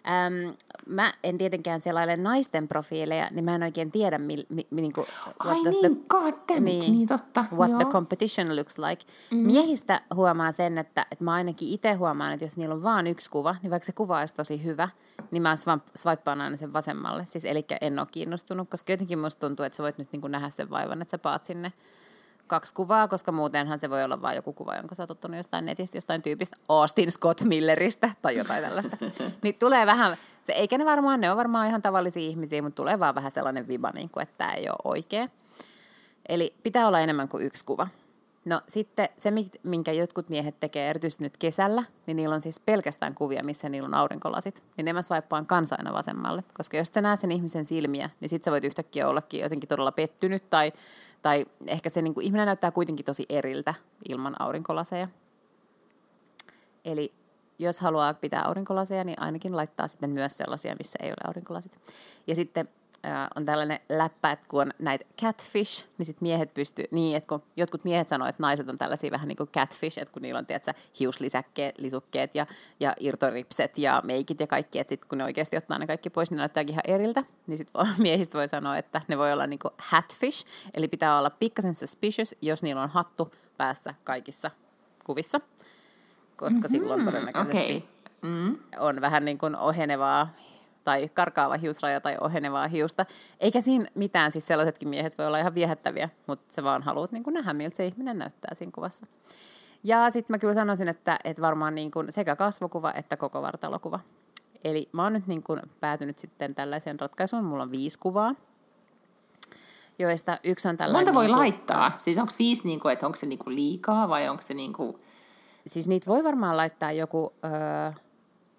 Ähm, mä en tietenkään selaile naisten profiileja, niin mä en oikein tiedä, mil, mi, mi, niin kuin, Ai niin, the, God damn niin, niin totta. What Joo. the competition looks like. Mm. Miehistä huomaa sen, että, että mä ainakin itse huomaan, että jos niillä on vain yksi kuva, niin vaikka se kuva olisi tosi hyvä, niin mä swipeaan aina sen vasemmalle. Siis, eli en ole kiinnostunut, koska jotenkin musta tuntuu, että sä voit nyt niin kuin nähdä sen vaivan, että sä paat sinne kaksi kuvaa, koska muutenhan se voi olla vain joku kuva, jonka sä oot ottanut jostain netistä, jostain tyypistä, Austin Scott Milleristä tai jotain tällaista. niin tulee vähän, se, eikä ne varmaan, ne on varmaan ihan tavallisia ihmisiä, mutta tulee vaan vähän sellainen viba, niin kuin, että tämä ei ole oikea. Eli pitää olla enemmän kuin yksi kuva. No sitten se, minkä jotkut miehet tekee erityisesti nyt kesällä, niin niillä on siis pelkästään kuvia, missä niillä on aurinkolasit. Niin ne mä swaippaan kanssa aina vasemmalle. Koska jos sä näet sen ihmisen silmiä, niin sit sä voit yhtäkkiä ollakin jotenkin todella pettynyt tai tai ehkä se niin kuin, ihminen näyttää kuitenkin tosi eriltä ilman aurinkolaseja. Eli jos haluaa pitää aurinkolaseja, niin ainakin laittaa sitten myös sellaisia, missä ei ole aurinkolasit. Ja sitten äh, on tällainen läppä, että kun on näitä catfish, niin sitten miehet pystyy, niin että kun jotkut miehet sanoo, että naiset on tällaisia vähän niin kuin catfish, että kun niillä on tiedätkö, hiuslisäkkeet, lisukkeet ja, ja irtoripset ja meikit ja kaikki, että sitten kun ne oikeasti ottaa ne kaikki pois, niin ne näyttää ihan eriltä, niin sitten miehistä voi sanoa, että ne voi olla niin kuin hatfish, eli pitää olla pikkasen suspicious, jos niillä on hattu päässä kaikissa kuvissa, koska mm-hmm, silloin todennäköisesti okay. mm. on vähän niin kuin ohenevaa tai karkaava hiusraja tai ohenevaa hiusta. Eikä siinä mitään, siis sellaisetkin miehet voi olla ihan viehättäviä, mutta sä vaan haluat niin kuin nähdä, miltä se ihminen näyttää siinä kuvassa. Ja sitten mä kyllä sanoisin, että, että varmaan niin kuin sekä kasvokuva että koko vartalokuva. Eli mä oon nyt niin kuin päätynyt sitten tällaiseen ratkaisuun. Mulla on viisi kuvaa, joista yksi on tällainen... Monta voi niin kuin, laittaa? Siis onko viisi, niin kuin, että onko se niin kuin liikaa vai onko se niin kuin... Siis niitä voi varmaan laittaa joku... Öö,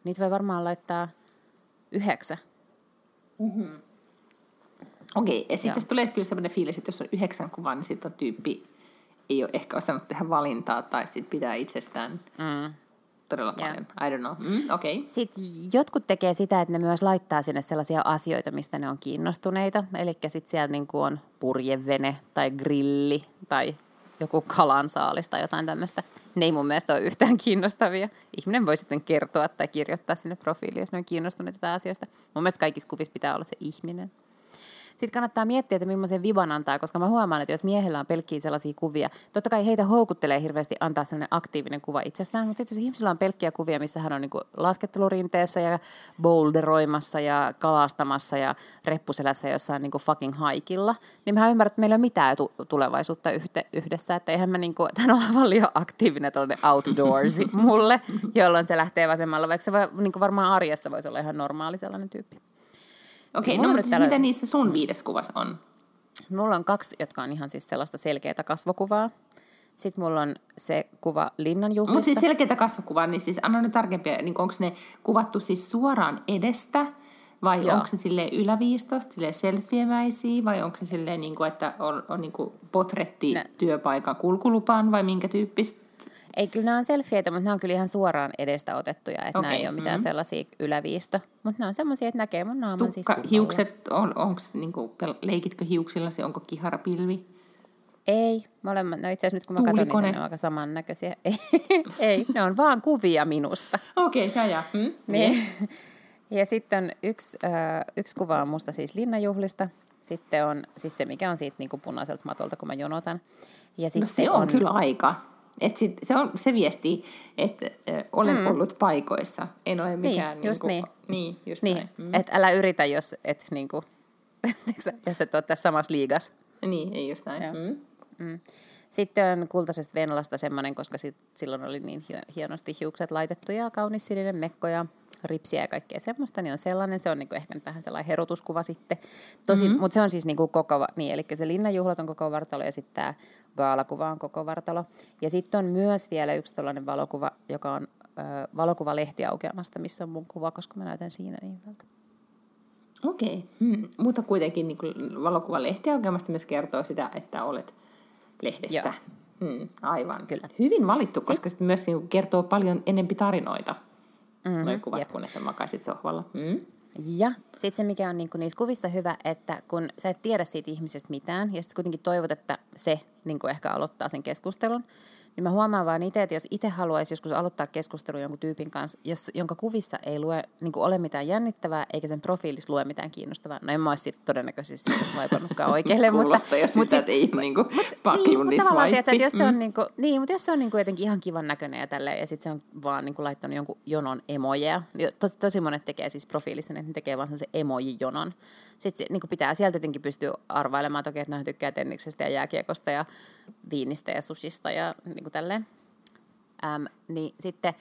niitä voi varmaan laittaa yhdeksän. Mm-hmm. Okei, okay, ja sitten tulee kyllä sellainen fiilis, että jos on yhdeksän kuvaa, niin sitten on tyyppi ei ole ehkä osannut tehdä valintaa tai sitten pitää itsestään mm. todella paljon. Yeah. I don't know. Mm, okay. Sitten jotkut tekee sitä, että ne myös laittaa sinne sellaisia asioita, mistä ne on kiinnostuneita. Eli sitten siellä niin kuin on purjevene tai grilli tai joku kalansaalis tai jotain tämmöistä. Ne ei mun mielestä ole yhtään kiinnostavia. Ihminen voi sitten kertoa tai kirjoittaa sinne profiiliin, jos ne on kiinnostuneita asioista. Mun mielestä kaikissa kuvissa pitää olla se ihminen sitten kannattaa miettiä, että millaisen viban antaa, koska mä huomaan, että jos miehellä on pelkkiä sellaisia kuvia, totta kai heitä houkuttelee hirveästi antaa sellainen aktiivinen kuva itsestään, mutta sitten jos ihmisellä on pelkkiä kuvia, missä hän on niin laskettelurinteessä ja boulderoimassa ja kalastamassa ja reppuselässä jossain niin fucking haikilla, niin mä ymmärrän, että meillä ei ole mitään tulevaisuutta yhdessä, että eihän mä niin kuin, hän on aivan liian aktiivinen tuollainen outdoorsy mulle, jolloin se lähtee vasemmalla, vaikka se niin varmaan arjessa voisi olla ihan normaali sellainen tyyppi. Okei, okay, no mutta siis tällä... mitä niissä sun viides kuvassa on? Mulla on kaksi, jotka on ihan siis sellaista selkeää kasvokuvaa. Sitten mulla on se kuva linnanjuhlista. Mutta siis selkeitä kasvokuvaa, niin siis anna nyt tarkempia, niin onko ne kuvattu siis suoraan edestä, vai Joo. onko se sille yläviistosta, sille selfiemäisiä, vai onko se silleen, niin kuin, että on, on niin kuin potretti Nä- työpaikan kulkulupaan, vai minkä tyyppistä? Ei, kyllä nämä on selfieitä, mutta nämä on kyllä ihan suoraan edestä otettuja, että okay. nämä ei ole mitään mm. sellaisia yläviisto. Mutta nämä on semmoisia, että näkee mun naaman siis Tukka, kuvalla. hiukset, on, onko, niin kuin, leikitkö hiuksillasi, onko kiharapilvi? Ei, molemmat, no itse asiassa nyt kun mä katson niitä, Tuulikone. ne on aika samannäköisiä. Ei, ei, ne on vaan kuvia minusta. Okei, okay, ja hmm? Niin. Ja sitten on yksi, äh, yksi kuva on musta siis linnanjuhlista. Sitten on siis se, mikä on siitä niin kuin punaiselta matolta, kun mä jonotan. Ja No sitten se on, kyllä aika. Et sit, se, on, se viesti, että äh, olen mm. ollut paikoissa. En ole mikään... just niinku, niin. niin. just Niin, näin. mm. että älä yritä, jos et, niin kuin, jos et ole tässä samassa liigassa. Niin, ei just näin. Joo. Mm. Mm. Sitten on kultaisesta Venlasta semmoinen, koska sit, silloin oli niin hienosti hiukset laitettu ja kaunis sininen mekko ja ripsiä ja kaikkea semmoista, niin on sellainen. Se on niinku ehkä nyt vähän sellainen herotuskuva sitten. Tosi, mm-hmm. Mutta se on siis niinku koko, niin, eli se linnanjuhlat on koko vartalo ja sitten tämä gaalakuva on koko vartalo. Ja sitten on myös vielä yksi tällainen valokuva, joka on ö, valokuva lehtiaukeamasta, missä on mun kuva, koska mä näytän siinä niin hyvältä. Okei, okay. hmm. mutta kuitenkin niin valokuvalehti aukeamasta myös kertoo sitä, että olet lehdessä. Joo. Hmm, aivan. Kyllä. Hyvin valittu, koska sitten myös niin kertoo paljon enempi tarinoita. Mhm, Mm-hmm. Noin kuvat, jep. kun että makaisit sohvalla. Mm. Ja sitten se, mikä on niinku niissä kuvissa hyvä, että kun sä et tiedä siitä ihmisestä mitään, ja sitten kuitenkin toivot, että se niinku ehkä aloittaa sen keskustelun, niin mä huomaan vaan itse, että jos itse haluaisi joskus aloittaa keskustelun jonkun tyypin kanssa, jos, jonka kuvissa ei lue, niinku ole mitään jännittävää, eikä sen profiilissa lue mitään kiinnostavaa, no en mä olisi todennäköisesti vaipannutkaan oikealle, mutta... Kuulostaa jo mut sitä, että ei niinku niin, mutta tavallaan, tiedätkö, että jos se on, Mm. niinku, niin, mutta jos se on niinku jotenkin ihan kivan näköinen ja tälleen, ja sitten se on vaan niinku laittanut jonkun jonon emojeja. niin Tosi, tosi monet tekee siis profiilissa, että ne tekee vaan se emoji-jonon. Sitten se, niinku pitää sieltä jotenkin pystyä arvailemaan toki, että ne tykkää tenniksestä ja jääkiekosta ja viinistä ja sushista ja niinku tälleen. Äm, niin sitten,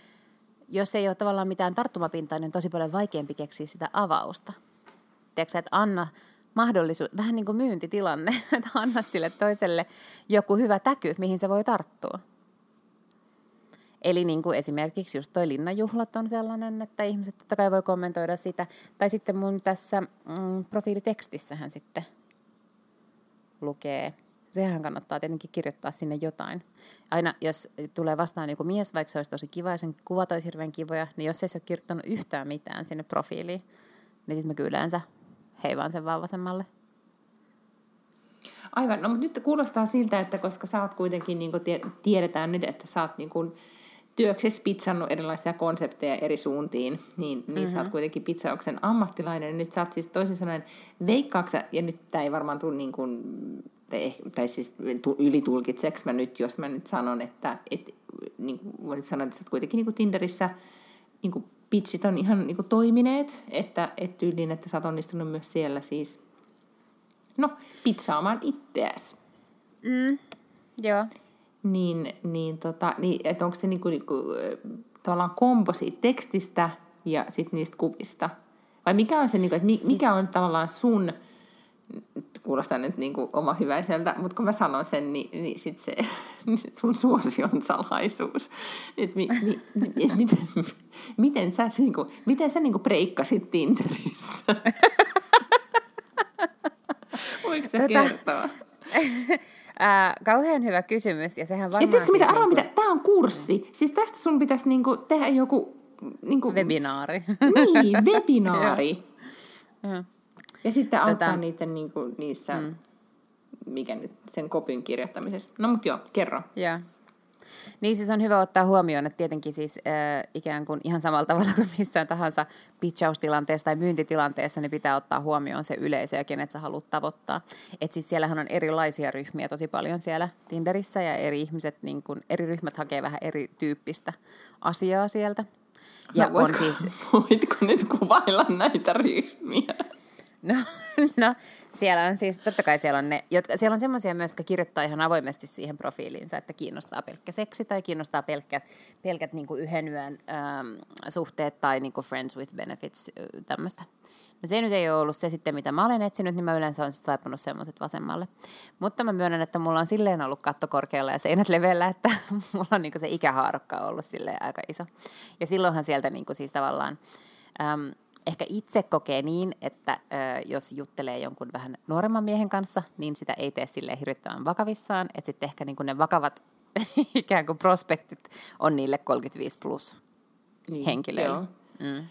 jos ei ole tavallaan mitään tarttumapintaa, niin on tosi paljon vaikeampi keksiä sitä avausta. Tiedätkö, että anna mahdollisuus, vähän niin kuin myyntitilanne, että anna sille toiselle joku hyvä täky, mihin se voi tarttua. Eli niin kuin esimerkiksi just toi linnanjuhlat on sellainen, että ihmiset totta kai voi kommentoida sitä. Tai sitten mun tässä mm, profiilitekstissähän sitten lukee, sehän kannattaa tietenkin kirjoittaa sinne jotain. Aina jos tulee vastaan joku mies, vaikka se olisi tosi kiva ja sen kuvat olisi hirveän kivoja, niin jos ei se ole kirjoittanut yhtään mitään sinne profiiliin, niin sitten mä kyllä yleensä heivaan sen vaan vasemmalle. Aivan, no mutta nyt kuulostaa siltä, että koska sä oot kuitenkin, niin kuin tiedetään nyt, että sä oot niin kuin työksessä pitsannut erilaisia konsepteja eri suuntiin, niin, niin mm-hmm. sä oot kuitenkin pitsauksen ammattilainen. Nyt sä oot siis toisin sanoen, veikkaaksa, ja nyt tämä ei varmaan tule niin kuin, tai, tai siis tu- ylitulkitseks mä nyt, jos mä nyt sanon, että et, niin kuin voin sanoa, että sä oot kuitenkin niin kuin Tinderissä niin kuin pitchit on ihan niin kuin toimineet, että et tyyliin, että sä oot onnistunut myös siellä siis no, pizzaamaan itseäsi. Mm, joo. Niin, niin, tota, niin että onko se niinku, niinku, äh, tavallaan kombo siitä tekstistä ja sit niistä kuvista? Vai mikä on se, niinku, että mi, mikä on tavallaan sun, kuulostaa nyt niinku oma hyväiseltä, mutta kun mä sanon sen, niin, niin sit se sun suosion salaisuus. Et mi, mi, mi, miten, miten sä, niinku, miten sä niinku breikkasit Tinderissä? Voiko sä Tota- kertoa? Ää, kauhean hyvä kysymys, ja sehän Ja varmaan... tiedätkö mitä, siis arvaa niinku mitä, tämä on kurssi. Siis tästä sun pitäisi niinku tehdä joku... Niinku, Webinaari. Niin, webinaari. Ja sitten auttaa Tota- niiden niinku, niissä, mm. mikä nyt, sen kopyn kirjoittamisessa. No mut joo, kerro. Joo. Niin siis on hyvä ottaa huomioon, että tietenkin siis äh, ikään kuin ihan samalla tavalla kuin missään tahansa pitchaustilanteessa tai myyntitilanteessa, niin pitää ottaa huomioon se yleisö ja kenet sä haluat tavoittaa. Et siis siellähän on erilaisia ryhmiä tosi paljon siellä Tinderissä ja eri ihmiset, niin kun, eri ryhmät hakee vähän erityyppistä asiaa sieltä. Ja no, voitko, on siis, voitko nyt kuvailla näitä ryhmiä? No, no, siellä on siis, totta kai siellä on ne, jotka, siellä on semmoisia myös, jotka kirjoittaa ihan avoimesti siihen profiiliinsa, että kiinnostaa pelkkä seksi tai kiinnostaa pelkkät, pelkät niin yhden yön ähm, suhteet tai niin friends with benefits, tämmöistä. No se nyt ei ole ollut se sitten, mitä mä olen etsinyt, niin mä yleensä olen sitten vaippunut semmoiset vasemmalle. Mutta mä myönnän, että mulla on silleen ollut katto korkealla ja seinät leveällä, että mulla on niin se ikähaarukka ollut silleen aika iso. Ja silloinhan sieltä niin siis tavallaan... Äm, ehkä itse kokee niin, että ö, jos juttelee jonkun vähän nuoremman miehen kanssa, niin sitä ei tee sille hirvittävän vakavissaan. Että sitten ehkä niin ne vakavat ikään kuin prospektit on niille 35 plus niin, henkilöille. Mm.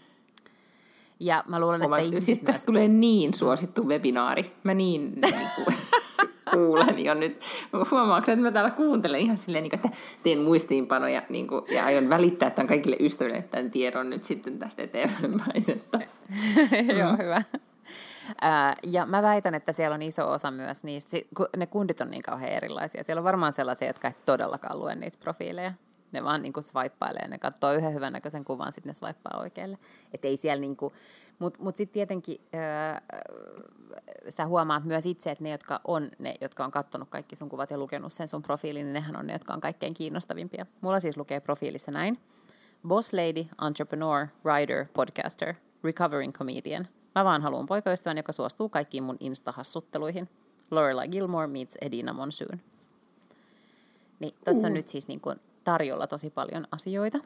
Ja mä luulen, Oma, että Siis tästä tulee niin suosittu webinaari. Mä niin, niin kuin, kuulen jo nyt. Huomaatko, että mä täällä kuuntelen ihan silleen, niin kuin, että teen muistiinpanoja niin kuin, ja aion välittää tämän kaikille ystäville tämän tiedon nyt sitten tästä eteenpäin. Että. Joo, hyvä. ja mä väitän, että siellä on iso osa myös niistä, ne kundit on niin kauhean erilaisia. Siellä on varmaan sellaisia, jotka ei todellakaan lue niitä profiileja. Ne vaan niin swipeilee, ne katsoo yhden hyvän näköisen kuvan, sitten ne swipeaa oikealle. Että ei siellä niin kuin, mutta mut sitten tietenkin öö, sä huomaat myös itse, että ne, jotka on ne, jotka on katsonut kaikki sun kuvat ja lukenut sen sun profiilin, niin nehän on ne, jotka on kaikkein kiinnostavimpia. Mulla siis lukee profiilissa näin. Boss lady, entrepreneur, writer, podcaster, recovering comedian. Mä vaan haluan poikaystävän, joka suostuu kaikkiin mun instahassutteluihin. Lorelai Gilmore meets Edina Monsoon. Niin tuossa on uh. nyt siis niin kuin tarjolla tosi paljon asioita,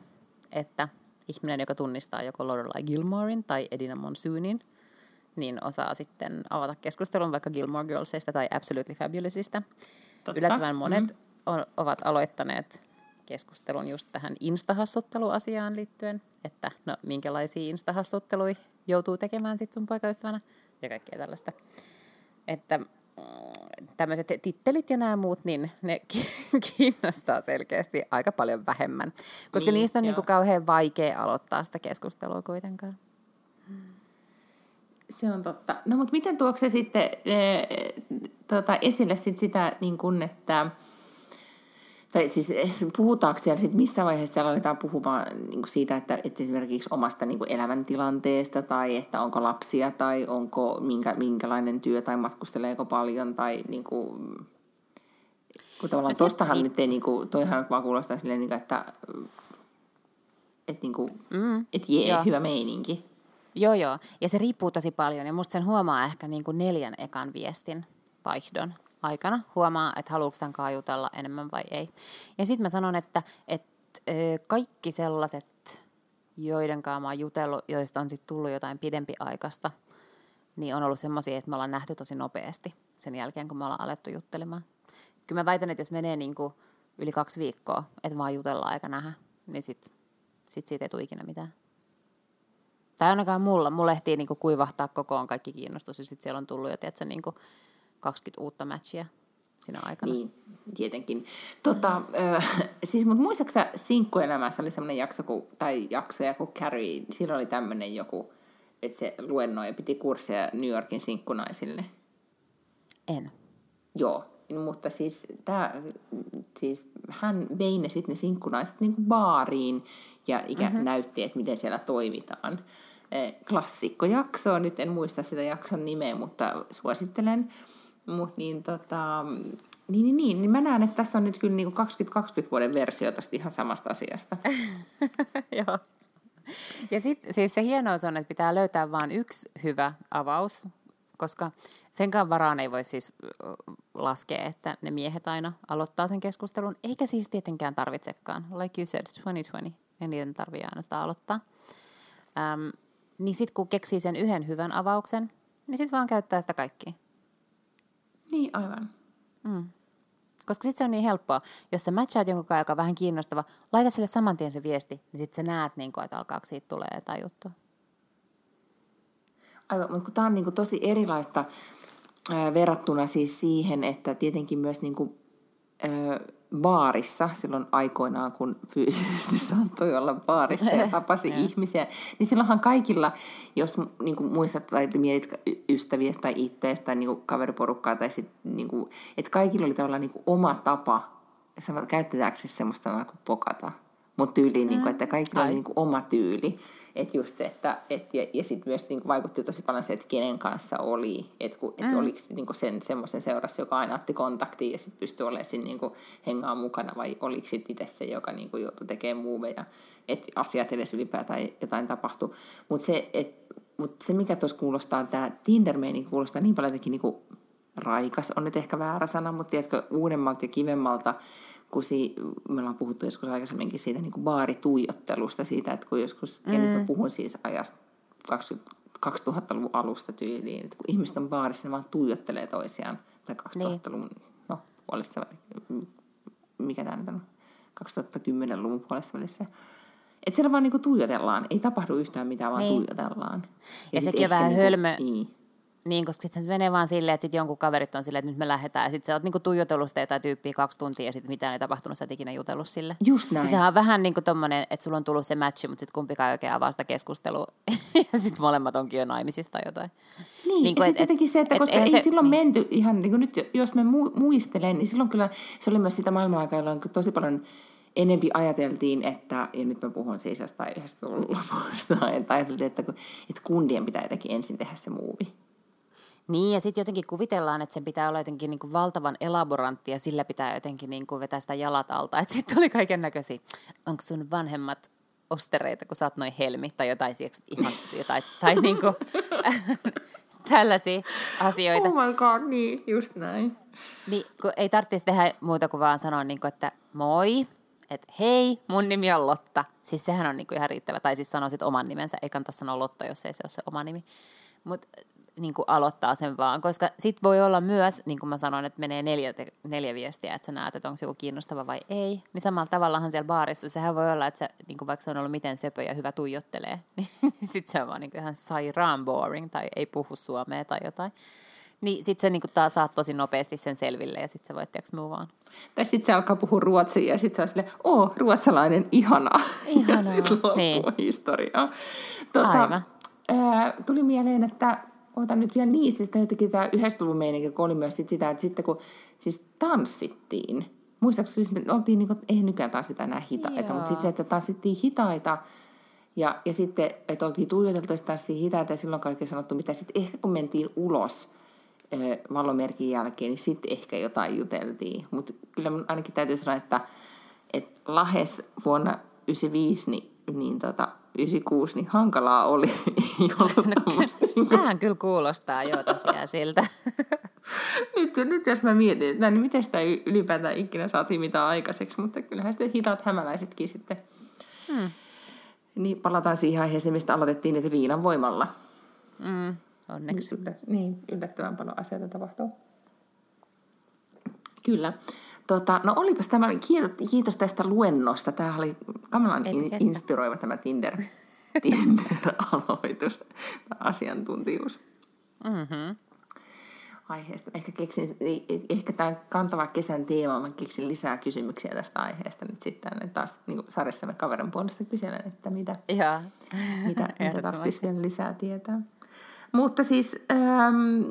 että ihminen, joka tunnistaa joko Lorelai Gilmorein tai Edina Monsoonin, niin osaa sitten avata keskustelun vaikka Gilmore Girlsista tai Absolutely Fabulousista. Totta. Yllättävän monet mm-hmm. on, ovat aloittaneet keskustelun just tähän instahassutteluasiaan liittyen, että no minkälaisia instahassutteluja joutuu tekemään sitten sun poikaystävänä ja kaikkea tällaista. Että tämmöiset tittelit ja nämä muut, niin ne kiinnostaa selkeästi aika paljon vähemmän. Koska niin, niistä on niin kuin kauhean vaikea aloittaa sitä keskustelua kuitenkaan. Se on totta. No mutta miten tuokse se sitten e, tota, esille sit sitä, niin kun, että tai siis eh, puhutaanko siellä sit, missä vaiheessa siellä aletaan puhumaan niin siitä, että, että esimerkiksi omasta niin elämäntilanteesta tai että onko lapsia tai onko minkä, minkälainen työ tai matkusteleeko paljon tai niin kuin, kun tavallaan no, tostahan nyt ei, niin kuin, toihan vaan kuulostaa silleen, niin kuin, että että niin kuin, mm, et jee, joo. hyvä meininki. Joo, joo. Ja se riippuu tosi paljon ja musta sen huomaa ehkä niin kuin neljän ekan viestin vaihdon aikana huomaa, että haluuko tämän kaajutella enemmän vai ei. Ja sitten mä sanon, että, että kaikki sellaiset, joiden kanssa mä oon jutellut, joista on sitten tullut jotain pidempi aikaista, niin on ollut semmoisia, että me ollaan nähty tosi nopeasti sen jälkeen, kun me ollaan alettu juttelemaan. Kyllä mä väitän, että jos menee niin kuin yli kaksi viikkoa, että vaan jutellaan aika nähdä, niin sitten sit siitä ei tule ikinä mitään. Tai ainakaan mulla. Mulla ehtii niin kuivahtaa kokoon kaikki kiinnostus ja sitten siellä on tullut jo, tiedätkö, niin kuin 20 uutta matchia sinä aikana. Niin, tietenkin. Tota, äh, siis, mutta muistaaksä sinkkuelämässä oli sellainen jakso, kun, tai jaksoja, kun Carrie, silloin oli tämmöinen joku, että se luennoi ja piti kursseja New Yorkin sinkkunaisille. En. Joo, mutta siis, tää, siis hän vei ne sitten ne sinkkunaiset niin kuin baariin ja ikä mm-hmm. näytti, että miten siellä toimitaan. Klassikkojakso, nyt en muista sitä jakson nimeä, mutta suosittelen. Mut niin, tota, niin, niin, niin, niin mä näen, että tässä on nyt kyllä niin 2020 vuoden versio tästä ihan samasta asiasta. Joo. Ja sitten siis se hienous on, että pitää löytää vain yksi hyvä avaus, koska senkaan varaan ei voi siis laskea, että ne miehet aina aloittaa sen keskustelun, eikä siis tietenkään tarvitsekaan. Like you said, 2020, ei niiden tarvitse aina sitä aloittaa. Ähm, niin sitten kun keksii sen yhden hyvän avauksen, niin sitten vaan käyttää sitä kaikkia. Niin, aivan. Mm. Koska sitten se on niin helppoa. Jos sä matchaat jonkun kanssa, joka on vähän kiinnostava, laita sille saman tien se viesti, niin sitten sä näet, niin kuin, että alkaako siitä tulee jotain juttu. Aivan, mutta kun tämä on niin kuin tosi erilaista ää, verrattuna siis siihen, että tietenkin myös niin kuin, ää, baarissa silloin aikoinaan, kun fyysisesti saattoi olla baarissa ja tapasi ihmisiä, niin silloinhan kaikilla, jos niin kuin muistat tai mietit ystäviä tai itteestä tai niin kuin kaveriporukkaa, tai sit, niin kuin, että kaikilla oli tavallaan niin kuin oma tapa, käytetäänkö se semmoista sanaa kuin pokata, mutta tyyliin, mm. niin kuin, että kaikilla Ai. oli niin kuin oma tyyli. Että just se, että, et, ja, ja sitten myös niin vaikutti tosi paljon se, että kenen kanssa oli. Että et mm. oliko niin sen semmoisen seurassa, joka aina otti kontaktiin ja sitten pystyi olemaan siinä niin hengaa mukana, vai oliko sitten itse se, joka niin kuin joutui tekemään muuveja, että asiat edes ylipäätään jotain tapahtui. Mutta se, että mutta se, mikä tuossa kuulostaa, tämä tinder kuulostaa niin paljon jotenkin niinku raikas, on nyt ehkä väärä sana, mutta tiedätkö, uudemmalta ja kivemmalta, kun si, me ollaan puhuttu joskus aikaisemminkin siitä niin kuin baarituijottelusta, siitä, että kun joskus, mm. ja nyt mä mm. puhun siis ajasta 20, 2000-luvun alusta tyyliin, että kun ihmiset on baarissa, ne vaan tuijottelee toisiaan, tai 2000-luvun, niin. no puolessa, mikä tämä nyt on, 2010-luvun puolessa välissä. Että siellä vaan niinku tuijotellaan, ei tapahdu yhtään mitään, vaan niin. tuijotellaan. Ja, ja sitten jo vähän niinku, hölmö, niin. Niin, koska sitten se menee vaan silleen, että sitten jonkun kaverit on silleen, että nyt me lähdetään. Ja sitten sä oot niinku tuijotellut sitä jotain tyyppiä kaksi tuntia ja sitten mitään ei tapahtunut, sä et ikinä jutellut sille. Just näin. Ja sehän on vähän niin kuin tommonen, että sulla on tullut se matchi, mutta sitten kumpikaan ei oikein avaa sitä keskustelua. ja sitten molemmat onkin jo naimisista tai jotain. Niin, niin ja sitten jotenkin se, että et, koska ei se, silloin niin. menty ihan, niin kuin nyt jos me muistelen, niin silloin kyllä se oli myös sitä maailmanaikaa, jolloin tosi paljon enempi ajateltiin, että, ja nyt mä puhun siis jostain yhdestä lopusta, että ajateltiin, että, että kundien pitää jotenkin ensin tehdä se muuvi. Niin, ja sitten jotenkin kuvitellaan, että sen pitää olla jotenkin niin kuin valtavan elaborantti ja sillä pitää jotenkin niin kuin vetää sitä jalat alta. Että sitten tuli kaiken näköisiä, onko sun vanhemmat ostereita, kun sä oot noin helmi tai jotain, ihan, jotain tai niin kuin, tällaisia asioita. Oh my god, niin, just näin. Niin, kun ei tarvitsisi tehdä muuta kuin vaan sanoa, niin kuin, että moi, että hei, mun nimi on Lotta. Siis sehän on niin kuin ihan riittävä. Tai siis sanoisit oman nimensä, ei kannata sanoa Lotta, jos ei se ole se oma nimi. Mutta niin kuin aloittaa sen vaan, koska sit voi olla myös, niin kuin mä sanoin, että menee neljä, neljä viestiä, että sä näet, että onko se joku kiinnostava vai ei. Niin samalla tavallahan siellä baarissa, sehän voi olla, että se, niin kuin vaikka se on ollut miten söpö ja hyvä tuijottelee, niin sit se on vaan niin kuin ihan sairaan boring tai ei puhu suomea tai jotain. Niin sit se niinku taas saat tosi nopeasti sen selville ja sit sä voit tiiäks move on. Tai sit se alkaa puhua ruotsia ja sit se on silleen, oo, ruotsalainen, ihanaa. Ihanaa. Ja sit loppuu niin. historiaa. Tota, Aivan. Ää, tuli mieleen, että otan nyt vielä niistä, sitä jotenkin tämä yhdessä luvun meininki, kun oli myös sit sitä, että sitten kun siis tanssittiin, muistaakseni siis me oltiin, niin kuin, ei nykyään tanssita enää hitaita, Joo. mutta sitten se, että tanssittiin hitaita, ja, ja sitten, että oltiin tuijoteltu ja tanssittiin hitaita, ja silloin kaikki sanottu, mitä sitten ehkä kun mentiin ulos valomerkin jälkeen, niin sitten ehkä jotain juteltiin. Mutta kyllä ainakin täytyy sanoa, että, että Lahes vuonna 1995, niin, niin tota, 96, niin hankalaa oli no, Tähän kyllä kuulostaa jo tosiaan siltä. nyt, nyt jos mä mietin, että niin miten sitä ylipäätään ikinä saatiin mitään aikaiseksi, mutta kyllähän sitten hitaat hämäläisetkin sitten. Hmm. Niin palataan siihen aiheeseen, mistä aloitettiin, että viinan voimalla. Mm, onneksi. Yllä, niin, yllättävän paljon asioita tapahtuu. Kyllä. Tota, no olipas tämä, kiitos, kiitos tästä luennosta. Tämä oli kamalan in, inspiroiva tämä Tinder, Tinder-aloitus, tämä asiantuntijuus. Mm-hmm. Aiheesta. Ehkä, keksin, ehkä tämä kantava kesän teema, mä keksin lisää kysymyksiä tästä aiheesta nyt sitten taas niin sarjassamme kaverin puolesta kyselen, että mitä, ja. mitä, mitä tarvitsisi vielä lisää tietää. Mutta siis ähm,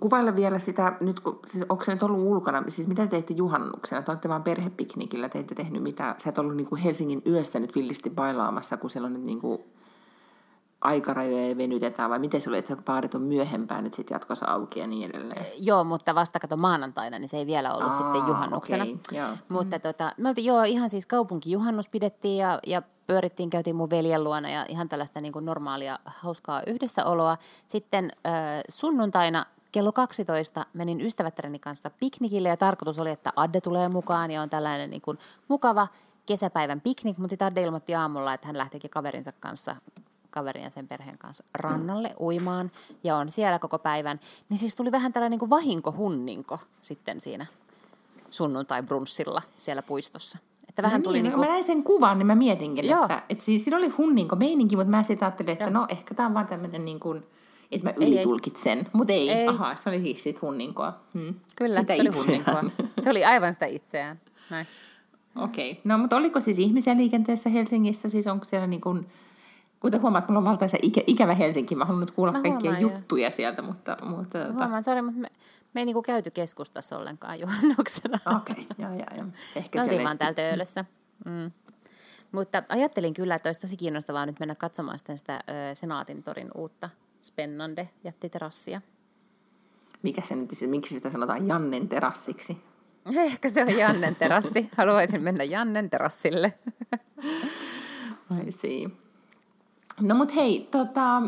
kuvailla vielä sitä, nyt kun, siis onko se nyt ollut ulkona, siis mitä teitte juhannuksena? Te olette vaan perhepiknikillä, te ette tehnyt mitään. Sä et ollut niin kuin Helsingin yössä nyt villisti bailaamassa, kun siellä on nyt niin kuin aikarajoja venytetään, vai miten se oli, että baarit on myöhempään nyt sitten jatkossa auki ja niin edelleen? Joo, mutta vasta kato maanantaina, niin se ei vielä ollut Aa, sitten juhannuksena. Okay, joo. Mutta mm. tota, me oltiin, joo, ihan siis kaupunkijuhannus pidettiin ja, ja pyörittiin, käytiin mun veljen luona ja ihan tällaista niin kuin normaalia, hauskaa yhdessäoloa. Sitten äh, sunnuntaina kello 12 menin ystävättäreni kanssa piknikille ja tarkoitus oli, että Adde tulee mukaan ja on tällainen niin kuin mukava kesäpäivän piknik, mutta sitten Adde ilmoitti aamulla, että hän lähtikin kaverinsa kanssa kaverin ja sen perheen kanssa rannalle uimaan ja on siellä koko päivän. Niin siis tuli vähän tällainen niin vahinkohunninko sitten siinä sunnuntai-brunssilla siellä puistossa. Että vähän no tuli niin, niin kuin... Mä näin sen kuvan, niin mä mietinkin, Joo. että, että siis siinä oli hunninko meininki, mutta mä sitten ajattelin, että Joo. no ehkä tämä on vaan tämmöinen niin kuin, että mä ylitulkitsen. Mutta ei, ei. aha, se oli siis sit hunninkoa. Hmm. Kyllä, sitä se oli hunninkoa. Se oli aivan sitä itseään. Okei. Okay. No, mutta oliko siis ihmisiä liikenteessä Helsingissä? Siis onko siellä niin kuin, kuten huomaat, mulla on valtaisa ikä, ikävä Helsinki. Mä haluan nyt kuulla mä kaikkia huomaan, juttuja jo. sieltä, mutta... mutta tota- huomaan, sorry, mutta me, me ei niinku käyty keskustassa ollenkaan juhannuksena. Okei, okay. joo, joo, joo. Ehkä se vaan täällä töölössä. Mm. Mutta ajattelin kyllä, että olisi tosi kiinnostavaa nyt mennä katsomaan sitä ö, Senaatin torin uutta Spennande jättiterassia. Mikä se nyt, miksi sitä sanotaan Jannen terassiksi? Ehkä se on Jannen terassi. Haluaisin mennä Jannen terassille. I see. No mut hei, tota,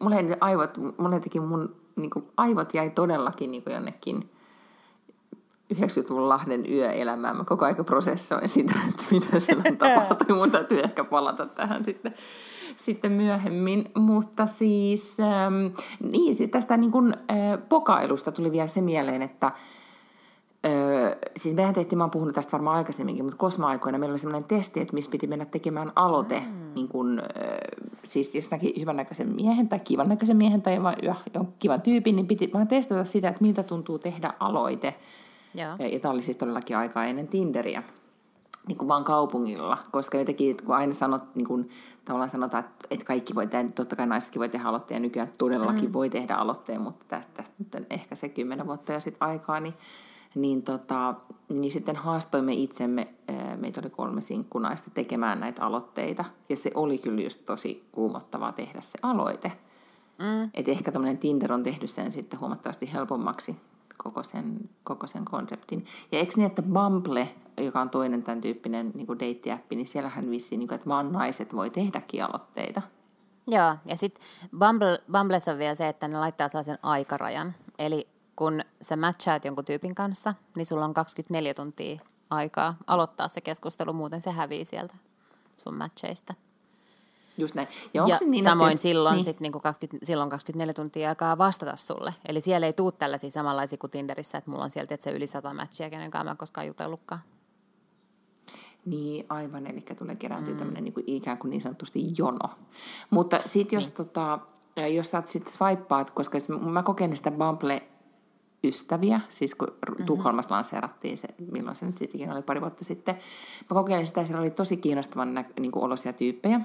mulle aivot, mulle teki mun niin kuin, aivot jäi todellakin niin kuin jonnekin 90-luvun Lahden yöelämään. Mä koko ajan prosessoin sitä, että mitä siellä tapahtui. Mun täytyy ehkä palata tähän sitten, sitten myöhemmin. Mutta siis, ähm, niin, siis tästä niin kuin, äh, pokailusta tuli vielä se mieleen, että Öö, siis mehän tehtiin, mä oon puhunut tästä varmaan aikaisemminkin, mutta kosma-aikoina meillä oli sellainen testi, että missä piti mennä tekemään aloite. Mm. Niin kun, öö, siis jos näki hyvän näköisen miehen tai kivan näköisen miehen tai jonkun kivan tyypin, niin piti vaan testata sitä, että miltä tuntuu tehdä aloite. Ja, ja tämä oli siis todellakin aikaa ennen Tinderiä niin kuin vaan kaupungilla, koska jotenkin, kun aina sanot, niin kuin, tavallaan sanotaan, että, että kaikki voi tehdä, totta kai naisetkin voi tehdä aloitteen, ja nykyään todellakin mm. voi tehdä aloitteen, mutta tästä, tästä nyt on ehkä se kymmenen vuotta ja sitten aikaa, niin niin, tota, niin sitten haastoimme itsemme, meitä oli kolme sinkkunaista, tekemään näitä aloitteita. Ja se oli kyllä just tosi kuumottavaa tehdä se aloite. Mm. Että ehkä tämmöinen Tinder on tehnyt sen sitten huomattavasti helpommaksi koko sen, koko sen konseptin. Ja eikö niin, että Bumble, joka on toinen tämän tyyppinen niin deittiäppi, niin siellähän vissiin, niin kuin, että vaan naiset voi tehdäkin aloitteita. Joo, ja sitten Bumble, Bumbles on vielä se, että ne laittaa sellaisen aikarajan. Eli kun sä matchaat jonkun tyypin kanssa, niin sulla on 24 tuntia aikaa aloittaa se keskustelu, muuten se hävii sieltä sun matcheista. Just näin. Ja, ja niin, samoin jos, silloin, niin. sit niinku 20, silloin 24 tuntia aikaa vastata sulle. Eli siellä ei tule tällaisia samanlaisia kuin Tinderissä, että mulla on sieltä että se yli sata matchia, kenen kanssa mä en koskaan jutellutkaan. Niin, aivan. Eli tulee kerääntyä mm. tämmöinen niin kuin, ikään kuin niin sanotusti jono. Mutta sitten jos, niin. tota, jos sä sitten swipeaat, koska mä kokeilin sitä Bumble ystäviä, siis kun mm-hmm. Tukholmassa lanseerattiin se, milloin se nyt sittenkin oli pari vuotta sitten. Mä kokeilin sitä siellä oli tosi kiinnostavan nä- niin kuin olosia tyyppejä.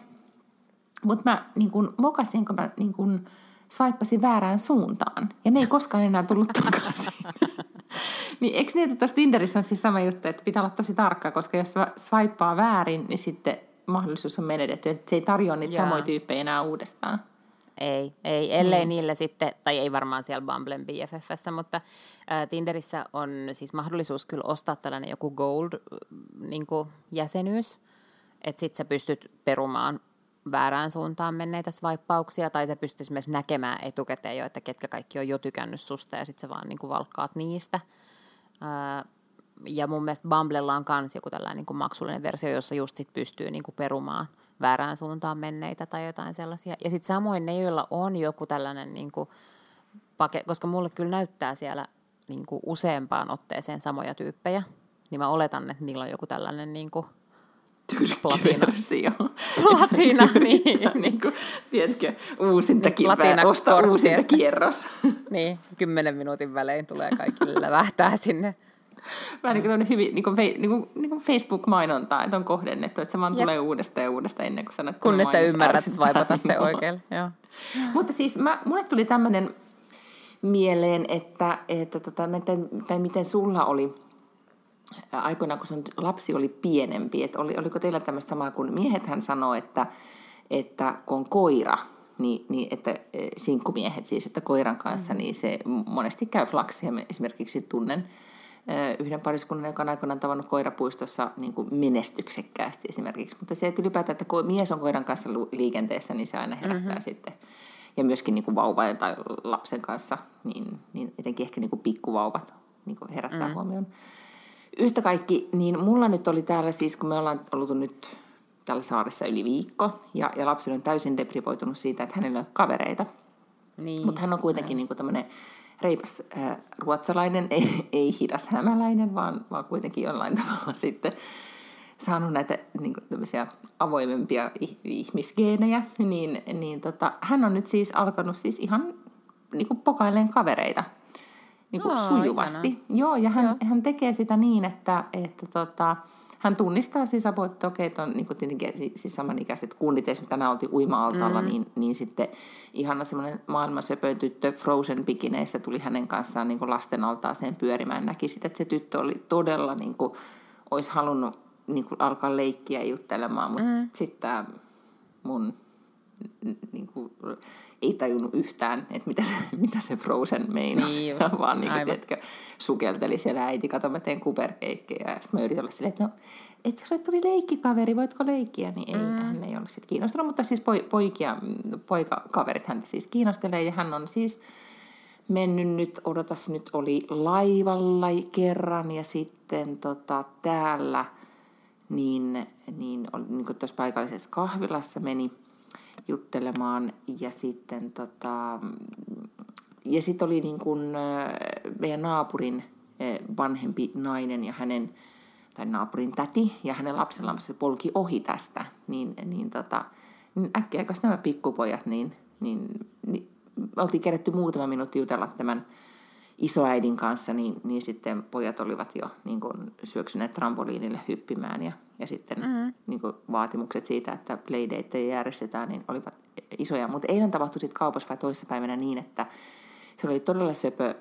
Mutta mä niin kuin, mokasin, kun mä niin kuin, swipeasin väärään suuntaan. Ja ne ei koskaan enää tullut takaisin. niin eikö niin, että tuossa Tinderissä on siis sama juttu, että pitää olla tosi tarkka, koska jos swipea väärin, niin sitten mahdollisuus on menetetty. Että se ei tarjoa niitä Jaa. samoja tyyppejä enää uudestaan. Ei, ei, ellei mm. niille sitten, tai ei varmaan siellä Bumblen BFFssä, mutta ää, Tinderissä on siis mahdollisuus kyllä ostaa tällainen joku gold-jäsenyys, niin että sitten sä pystyt perumaan väärään suuntaan menneitä swipeauksia, tai sä pystyt esimerkiksi näkemään etukäteen jo, että ketkä kaikki on jo tykännyt susta, ja sitten sä vaan niin kuin valkkaat niistä. Ää, ja mun mielestä Bumblella on myös joku tällainen niin kuin maksullinen versio, jossa just sit pystyy niin kuin perumaan – väärään suuntaan menneitä tai jotain sellaisia. Ja sitten samoin ne, joilla on joku tällainen, niin kuin, pake, koska mulle kyllä näyttää siellä niin kuin useampaan otteeseen samoja tyyppejä, niin mä oletan, että niillä on joku tällainen niin kuin, platina. Platina, niin. niin kuin, tiedätkö, uusinta, niin, platina osta uusinta kierros. niin, kymmenen minuutin välein tulee kaikille lävähtää sinne Vähän niin kuin, hyvin, niin kuin, niin kuin, niin kuin Facebook-mainontaa, että on kohdennettu, että se vaan Jep. tulee uudestaan ja uudestaan ennen kuin sanot. Kunnes sä ymmärrät vaipata se oikein. Joo. Mutta siis mä, mulle tuli tämmöinen mieleen, että, että tota, tai miten sulla oli aikoinaan, kun sun lapsi oli pienempi, että oli, oliko teillä tämmöistä samaa kuin miehethän sanoo, että, että kun on koira, niin, niin että e, sinkkumiehet siis, että koiran kanssa, mm. niin se monesti käy flaksia. Esimerkiksi tunnen yhden pariskunnan, joka on aikoinaan tavannut koirapuistossa niin kuin menestyksekkäästi esimerkiksi. Mutta se, että ylipäätään, että mies on koiran kanssa liikenteessä, niin se aina herättää mm-hmm. sitten. Ja myöskin niin kuin vauva tai lapsen kanssa, niin, niin etenkin ehkä niin kuin pikkuvauvat niin kuin herättää mm-hmm. huomioon. Yhtä kaikki, niin mulla nyt oli täällä siis, kun me ollaan ollut nyt tällä saaressa yli viikko, ja, ja lapsi on täysin deprivoitunut siitä, että hänellä ei ole kavereita. Niin. Mutta hän on kuitenkin niin tämmöinen reipas äh, ruotsalainen, ei, ei hidas hämäläinen, vaan, vaan kuitenkin jollain tavalla sitten saanut näitä niin kuin, avoimempia ihmisgeenejä, niin, niin tota, hän on nyt siis alkanut siis ihan niin kuin pokailleen kavereita niin kuin oh, sujuvasti. Ihana. Joo, ja hän, Joo. hän tekee sitä niin, että, että tota, hän tunnistaa siis että okei, että on niin tietenkin siis samanikäiset kunnit, esimerkiksi tänään oltiin uima-altaalla, mm. niin, niin sitten ihana semmoinen maailman söpöön tyttö Frozen pikineissä tuli hänen kanssaan niin kuin lasten altaaseen pyörimään. Näki sitten, että se tyttö oli todella, niin kuin, olisi halunnut niin kuin alkaa leikkiä juttelemaan, mutta mm. sitten tämä mun niin kuin, ei tajunnut yhtään, että mitä se, mitä se Frozen meinasi, Niin just, vaan niin kuin, tiedätkö, sukelteli siellä äiti, kato mä teen kuperkeikkejä. Ja sitten mä yritin olla silleen, että no, että sulle tuli leikkikaveri, voitko leikkiä? Niin ei, mm. hän ei ollut sitten kiinnostunut, mutta siis poi, poikia, poikakaverit häntä siis kiinnostelee ja hän on siis mennyt nyt, odotas nyt oli laivalla kerran ja sitten tota, täällä niin, niin, niin kuin tuossa paikallisessa kahvilassa meni juttelemaan ja sitten tota, ja sitten oli niin kuin, äh, meidän naapurin vanhempi nainen ja hänen, tai naapurin täti ja hänen lapsellaan se polki ohi tästä, niin, niin, tota, niin äkkiä, nämä pikkupojat, niin, niin, niin oltiin kerätty muutama minuutti jutella tämän isoäidin kanssa, niin, niin sitten pojat olivat jo niin kuin, syöksyneet trampoliinille hyppimään ja, ja sitten mm-hmm. niin kuin, vaatimukset siitä, että playdateja järjestetään, niin olivat isoja. Mutta eilen tapahtui sitten kaupassa vai toissapäivänä niin, että se oli todella söpö ö,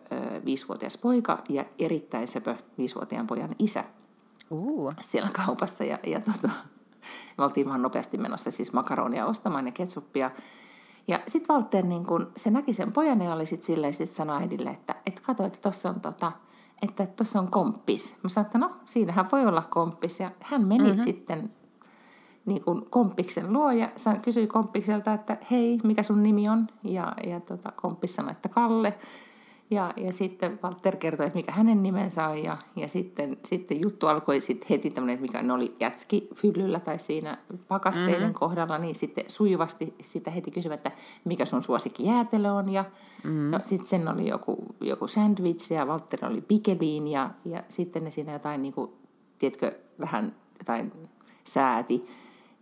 viisivuotias poika ja erittäin söpö viisivuotiaan pojan isä Uh. siellä kaupassa. Ja, ja tota, me oltiin vaan nopeasti menossa siis makaronia ostamaan ja ketsuppia. Ja sitten Walter, niin kun, se näki sen pojan ja oli sitten silleen, sit sanoi äidille, että et kato, että tuossa on, tota, että tossa on komppis. Mä sanoin, että no, siinähän voi olla komppis. Ja hän meni mm-hmm. sitten niin kuin komppiksen luo ja kysyi komppikselta, että hei, mikä sun nimi on? Ja, ja tota, komppis sanoi, että Kalle. Ja, ja sitten Walter kertoi, että mikä hänen nimensä on. Ja, ja sitten, sitten juttu alkoi sitten heti tämmöinen, että mikä ne oli jätski fyllyllä tai siinä pakasteiden mm-hmm. kohdalla, niin sitten sujuvasti sitä heti kysyi, että mikä sun suosikki jäätelö on. Ja mm-hmm. no, sitten sen oli joku, joku sandwich ja Walter oli pikeliin ja, ja sitten ne siinä jotain, niin kuin, tiedätkö, vähän jotain sääti.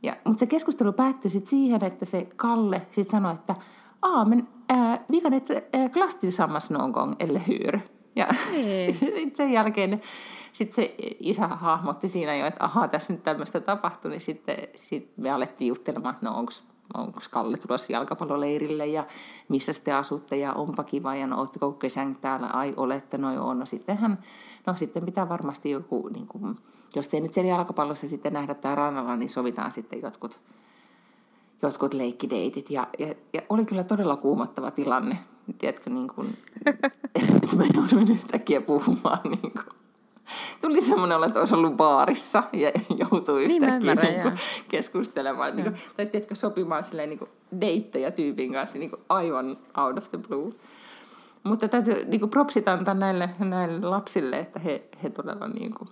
Ja, mutta se keskustelu päättyi sitten siihen, että se Kalle sitten sanoi, että Aa, men äh, vi kan inte äh, klass tillsammans någon gång, eller hur? Ja Niin. sitten sen jälkeen sit se isä hahmotti siinä jo, että ahaa, tässä nyt tämmöistä tapahtui, niin sitten sit me alettiin juttelemaan, että no onks, onks Kalle tulossa jalkapalloleirille ja missä te asutte ja onpa kiva ja no ootteko kesän täällä, ai olette, no joo, no sittenhän, no sitten pitää varmasti joku, niin kuin, jos ei nyt siellä jalkapallossa sitten nähdä tää rannalla, niin sovitaan sitten jotkut, jotkut leikkideitit. Ja, ja, ja oli kyllä todella kuumottava tilanne. Tiedätkö, niin kuin, että mä jouduin yhtäkkiä puhumaan. Niin kuin. Tuli semmoinen olo, että olisi ollut baarissa ja joutui Niin, yhtäkkiä ymmärrän, niin kuin, keskustelemaan. Niin kuin, tai tiedätkö, sopimaan silleen, niin kuin, deittejä tyypin kanssa niin kuin, aivan out of the blue. Mutta täytyy niin kuin, propsit antaa näille, näille lapsille, että he, he todella niin kuin,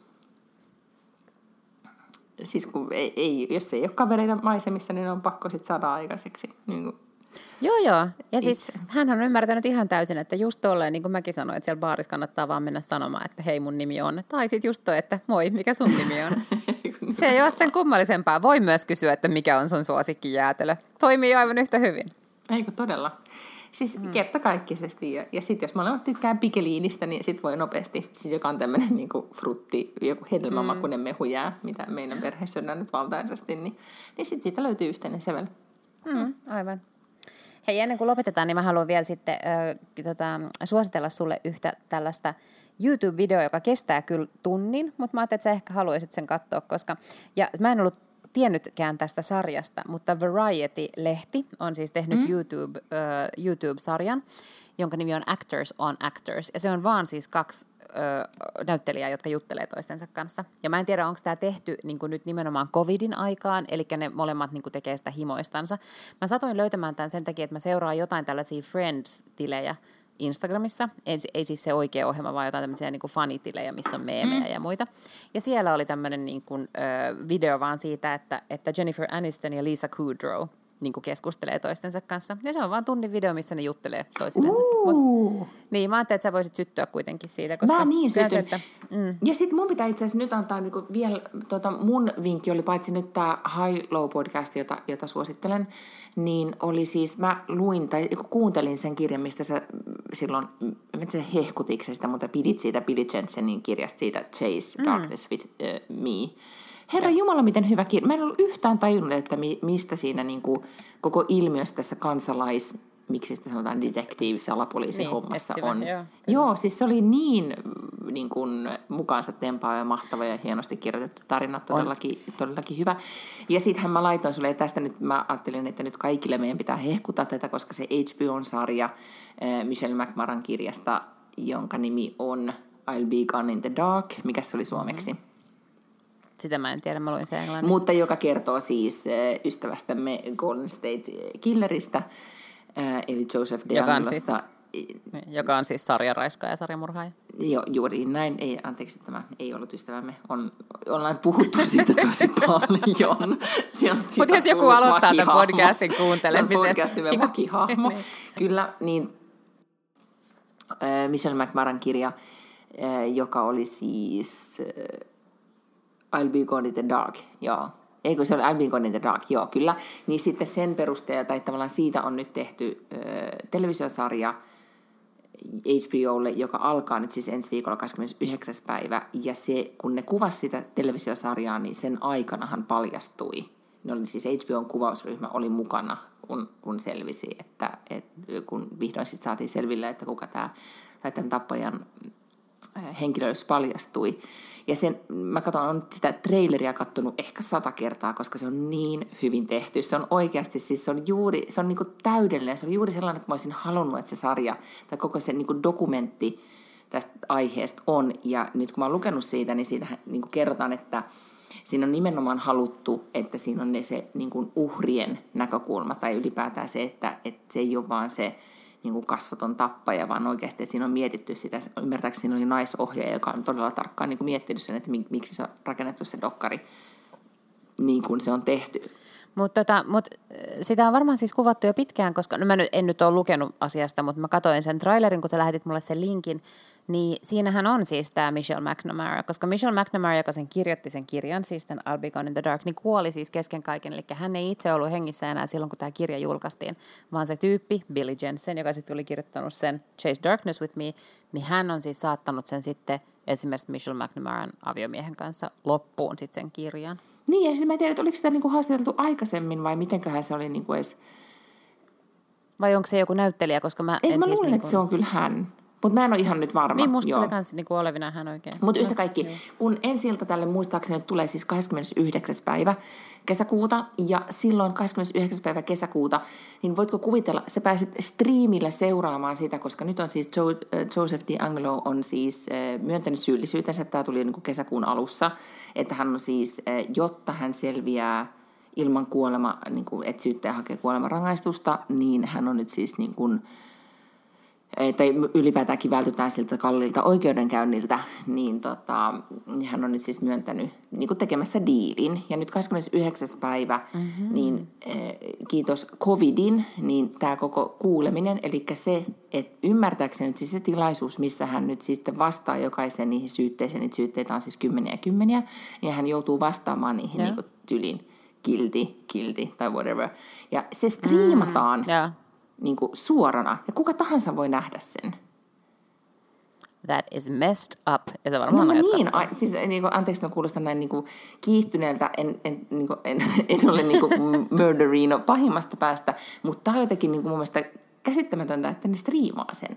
siis kun ei, ei, jos ei ole kavereita maisemissa, niin on pakko sitten saada aikaiseksi. Niin kuin, Joo, joo. Ja siis Itse. hän on ymmärtänyt ihan täysin, että just tolleen, niin kuin mäkin sanoin, että siellä baarissa kannattaa vaan mennä sanomaan, että hei mun nimi on. Tai sitten just toi, että moi, mikä sun nimi on. Se ei ole sen kummallisempaa. Voi myös kysyä, että mikä on sun suosikkijäätelö. Toimii aivan yhtä hyvin. Eikö todella? Siis mm. kertakaikkisesti. Ja, ja sitten jos molemmat tykkää pikeliinistä, niin sitten voi nopeasti, siis joka on tämmöinen niin frutti, joku hedelmämakuinen mm. mehujää, mitä meidän perhe syödään nyt valtaisesti, niin, niin sitten siitä löytyy yhteinen sävel. Mm, aivan. Hei, ennen kuin lopetetaan, niin mä haluan vielä sitten äh, tota, suositella sulle yhtä tällaista YouTube-videoa, joka kestää kyllä tunnin, mutta mä ajattelin, että sä ehkä haluaisit sen katsoa, koska... Ja mä en ollut tiennytkään tästä sarjasta, mutta Variety-lehti on siis tehnyt mm. YouTube, äh, YouTube-sarjan, jonka nimi on Actors on Actors. Ja se on vaan siis kaksi ö, näyttelijää, jotka juttelee toistensa kanssa. Ja mä en tiedä, onko tämä tehty niin nyt nimenomaan covidin aikaan, eli ne molemmat niin tekee sitä himoistansa. Mä satoin löytämään tämän sen takia, että mä seuraan jotain tällaisia Friends-tilejä Instagramissa. Ei, ei siis se oikea ohjelma, vaan jotain tämmöisiä niin fanitilejä, missä on meemejä mm. ja muita. Ja siellä oli tämmöinen niin kuin, ö, video vaan siitä, että, että Jennifer Aniston ja Lisa Kudrow niin kuin keskustelee toistensa kanssa. Ja se on vaan tunnin video, missä ne juttelee toisillensa. Mut, niin, mä ajattelin, että sä voisit syttyä kuitenkin siitä. Koska Mä niin kyllä se, sytyn. että, mm, Ja sitten mun pitää itse asiassa nyt antaa niinku vielä, tota, mun vinkki oli paitsi nyt tämä High Low podcast, jota, jota suosittelen, niin oli siis, mä luin tai kuuntelin sen kirjan, mistä sä silloin, en tiedä hehkutiko sä sitä, mutta pidit siitä Billy Jensenin kirjasta siitä Chase Mm. Darkness with uh, Me. Herra Jumala, miten hyvä kirja. Mä en ollut yhtään tajunnut, että mi, mistä siinä niinku, koko ilmiössä tässä kansalais, miksi sitä sanotaan detektiivis- ja Niin, alapoliisihommassa etsivä, on. joo, kyllä. Joo, siis se oli niin niin kuin, mukaansa tempaava ja mahtava ja hienosti kirjoitettu tarina, todellakin, todellakin hyvä. Ja sittenhän mä laitoin sulle, ja tästä nyt mä ajattelin, että nyt kaikille meidän pitää hehkuta tätä, koska se HBO-sarja äh, Michelle McMaran kirjasta, jonka nimi on I'll Be Gone in the Dark, mikä se oli suomeksi? Mm-hmm. Sitä mä en tiedä, mä luin sen englanniksi. Mutta joka kertoo siis äh, ystävästämme Golden State Killeristä, äh, eli Joseph DeAngelosta, niin, joka on siis sarjaraiska ja sarjamurhaaja. Joo, juuri näin. Ei, anteeksi, tämä ei ollut ystävämme. On, ollaan puhuttu siitä tosi paljon. Mutta jos joku aloittaa tämän podcastin kuuntelemisen. Se on podcastimme niin, makihahmo. niin. Kyllä, niin Michelle McMaran kirja, joka oli siis I'll be gone in the dark. Joo, eikö se ole I'll be gone in the dark, joo kyllä, niin sitten sen perusteella, tai tavallaan siitä on nyt tehty äh, televisiosarja, HBOlle, joka alkaa nyt siis ensi viikolla 29. päivä, ja se, kun ne kuvasi sitä televisiosarjaa, niin sen aikanahan paljastui, ne oli siis HBOn kuvausryhmä oli mukana, kun, kun selvisi, että, että kun vihdoin sitten saatiin selville, että kuka tämä, tämän tappajan henkilöys paljastui, ja sen, mä katson, on sitä traileria kattonut ehkä sata kertaa, koska se on niin hyvin tehty. Se on oikeasti, siis se on juuri, se on niinku täydellinen. Se on juuri sellainen, että mä olisin halunnut, että se sarja tai koko se niinku dokumentti tästä aiheesta on. Ja nyt kun mä oon lukenut siitä, niin siitä niinku kerrotaan, että siinä on nimenomaan haluttu, että siinä on ne se niinku uhrien näkökulma tai ylipäätään se, että, että se ei ole vaan se niin kuin kasvoton tappaja, vaan oikeasti että siinä on mietitty sitä. Ymmärtääkseni siinä oli naisohjaaja, joka on todella tarkkaan niin kuin miettinyt sen, että miksi se on rakennettu se dokkari niin kuin se on tehty. Mutta tota, mut sitä on varmaan siis kuvattu jo pitkään, koska no mä nyt, en nyt ole lukenut asiasta, mutta mä katsoin sen trailerin, kun sä lähetit mulle sen linkin, niin siinähän on siis tämä Michelle McNamara, koska Michelle McNamara, joka sen kirjoitti sen kirjan, siis tämän I'll Be Gone in the Dark, niin kuoli siis kesken kaiken. Eli hän ei itse ollut hengissä enää silloin, kun tämä kirja julkaistiin, vaan se tyyppi, Billy Jensen, joka sitten oli kirjoittanut sen Chase Darkness with Me, niin hän on siis saattanut sen sitten esimerkiksi Michelle McNamaran aviomiehen kanssa loppuun sitten sen kirjan. Niin, ja siis mä en tiedä, että oliko sitä niinku haastateltu aikaisemmin vai mitenköhän se oli niinku edes... Vai onko se joku näyttelijä, koska mä Ei, en mä siis luulen, niinku... että se on kyllä hän. Mutta mä en ole ihan nyt varma. Niin, musta oli kans niinku olevina hän oikein. Mutta yhtä kaikki, kun ensi ilta tälle muistaakseni tulee siis 29. päivä kesäkuuta, ja silloin 29. päivä kesäkuuta, niin voitko kuvitella, sä pääset striimillä seuraamaan sitä, koska nyt on siis äh, Joseph Angelo on siis äh, myöntänyt syyllisyytensä, tämä tuli niin kesäkuun alussa, että hän on siis, äh, jotta hän selviää ilman kuolema, niin kuin, että syyttäjä hakee kuolemanrangaistusta, niin hän on nyt siis niin kuin, tai ylipäätäänkin vältytään siltä kalliilta oikeudenkäynniltä, niin tota, hän on nyt siis myöntänyt niin kuin tekemässä diilin. Ja nyt 29. päivä, mm-hmm. niin eh, kiitos covidin, niin tämä koko kuuleminen, eli se, että ymmärtääkseni nyt siis se tilaisuus, missä hän nyt siis vastaa jokaisen niihin syytteisiin, niitä syytteitä on siis kymmeniä ja kymmeniä, niin hän joutuu vastaamaan niihin yeah. niin kuin tylin kilti, kilti tai whatever. Ja se striimataan. Mm, yeah niin kuin suorana. Ja kuka tahansa voi nähdä sen. That is messed up. Ja se varmaan no, niin, a, siis, niin kuin, anteeksi, mä kuulostan näin niin kuin, kiihtyneeltä, en, en, niin kuin, en, en ole niin kuin, murderino pahimmasta päästä, mutta tämä on jotenkin niin kuin, mun mielestä käsittämätöntä, että ne striimaa sen.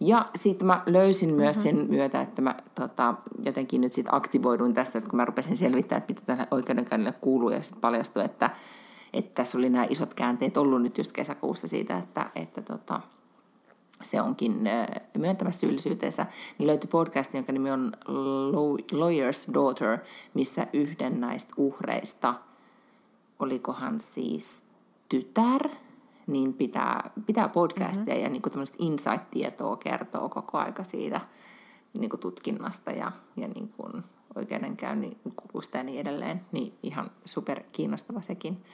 Ja sitten mä löysin myös mm-hmm. sen myötä, että mä tota, jotenkin nyt sitten aktivoiduin tässä, että kun mä rupesin selvittämään, että mitä tälle oikeudenkäynnille kuuluu, ja sitten paljastui, että että tässä oli nämä isot käänteet ollut nyt just kesäkuussa siitä, että, että tota, se onkin myöntämässä syyllisyyteensä, niin löytyi podcast, jonka nimi on Lawyer's Daughter, missä yhden näistä uhreista, olikohan siis tytär, niin pitää, pitää podcastia mm-hmm. ja niin kuin insight-tietoa kertoo koko aika siitä niin kuin tutkinnasta ja, ja niin kuin oikeudenkäynnin kulusta ja niin edelleen. Niin ihan super kiinnostava sekin.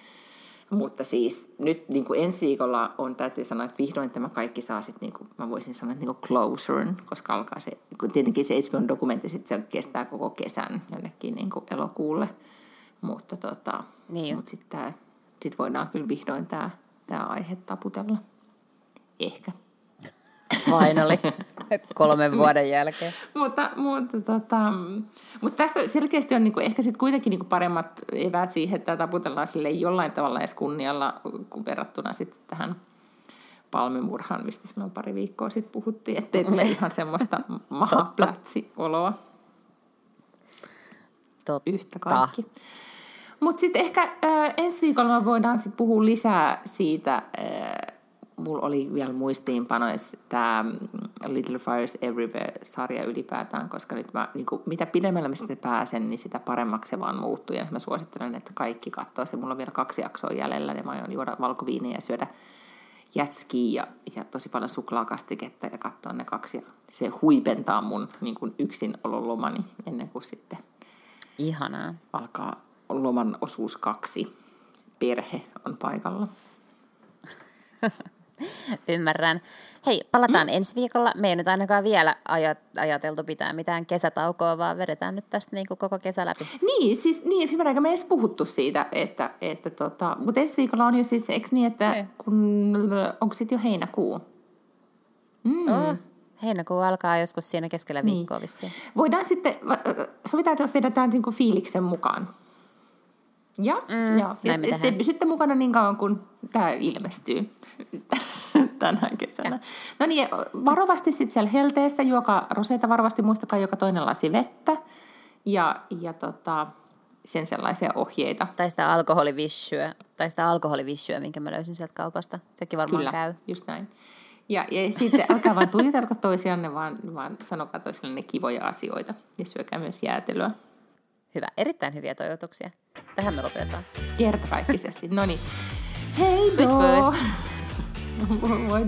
Mutta siis nyt niin kuin ensi viikolla on, täytyy sanoa, että vihdoin tämä kaikki saa sitten, niin kuin, mä voisin sanoa, että niin closure, koska alkaa se, kun tietenkin se HBO-dokumentti sitten se kestää koko kesän jonnekin niin kuin elokuulle. Mutta tota, niin mut sitten sit voidaan kyllä vihdoin tämä, tämä aihe taputella. Ehkä. Finally, kolmen vuoden jälkeen. mutta, mutta, tota, mutta tästä selkeästi on niinku, ehkä sitten kuitenkin niinku paremmat eväät siihen, että taputellaan sille jollain tavalla edes kunnialla verrattuna sitten tähän palmimurhaan, mistä silloin pari viikkoa sitten puhuttiin, ettei tule ihan semmoista mahaplätsi-oloa. Totta. Yhtä kaikki. Mutta sitten ehkä äh, ensi viikolla voidaan sit puhua lisää siitä, äh, mulla oli vielä muistiinpanoissa tämä Little Fires Everywhere-sarja ylipäätään, koska nyt mä, niin kuin, mitä pidemmällä mä sitten pääsen, niin sitä paremmaksi se vaan muuttuu. Ja mä suosittelen, että kaikki katsoo se. Mulla on vielä kaksi jaksoa jäljellä, ja mä aion juoda valkoviiniä ja syödä jätskiä ja, ja tosi paljon suklaakastiketta ja katsoa ne kaksi. Ja se huipentaa mun niin kuin yksinololomani ennen kuin sitten Ihanaa. alkaa loman osuus kaksi. Perhe on paikalla. Ymmärrän. Hei, palataan mm. ensi viikolla. Me ei nyt ainakaan vielä ajat- ajateltu pitää mitään kesätaukoa, vaan vedetään nyt tästä niin kuin koko kesä läpi. Niin, siis niin, hyvänä aika me ei edes puhuttu siitä, että, että tota, mutta ensi viikolla on jo siis, eikö niin, että kun, onko sitten jo heinäkuu? Mm. Oh, heinäkuu alkaa joskus siinä keskellä Niin. viikkoa vissiin. Voidaan sitten, sovitaan, että vedetään niinku fiiliksen mukaan. Ja, Mm, ja näin te pysytte mukana niin kauan, kun tämä ilmestyy tänä kesänä. No niin, varovasti sitten siellä helteessä, juokaa roseita varovasti, muistakaa joka toinen lasi vettä. Ja, ja tota, sen sellaisia ohjeita. Tai sitä alkoholivissyä, tai sitä alkoholivissyä, minkä mä löysin sieltä kaupasta. Sekin varmaan Kyllä, käy. just näin. Ja, ja sitten älkää vaan tuijatelko toisianne, vaan, vaan sanokaa toisillenne kivoja asioita. Ja syökää myös jäätelöä. Hyvä, erittäin hyviä toivotuksia. Tähän me lopetetaan. Kertakaikkisesti. No niin. Hei Puss, puss. Moi!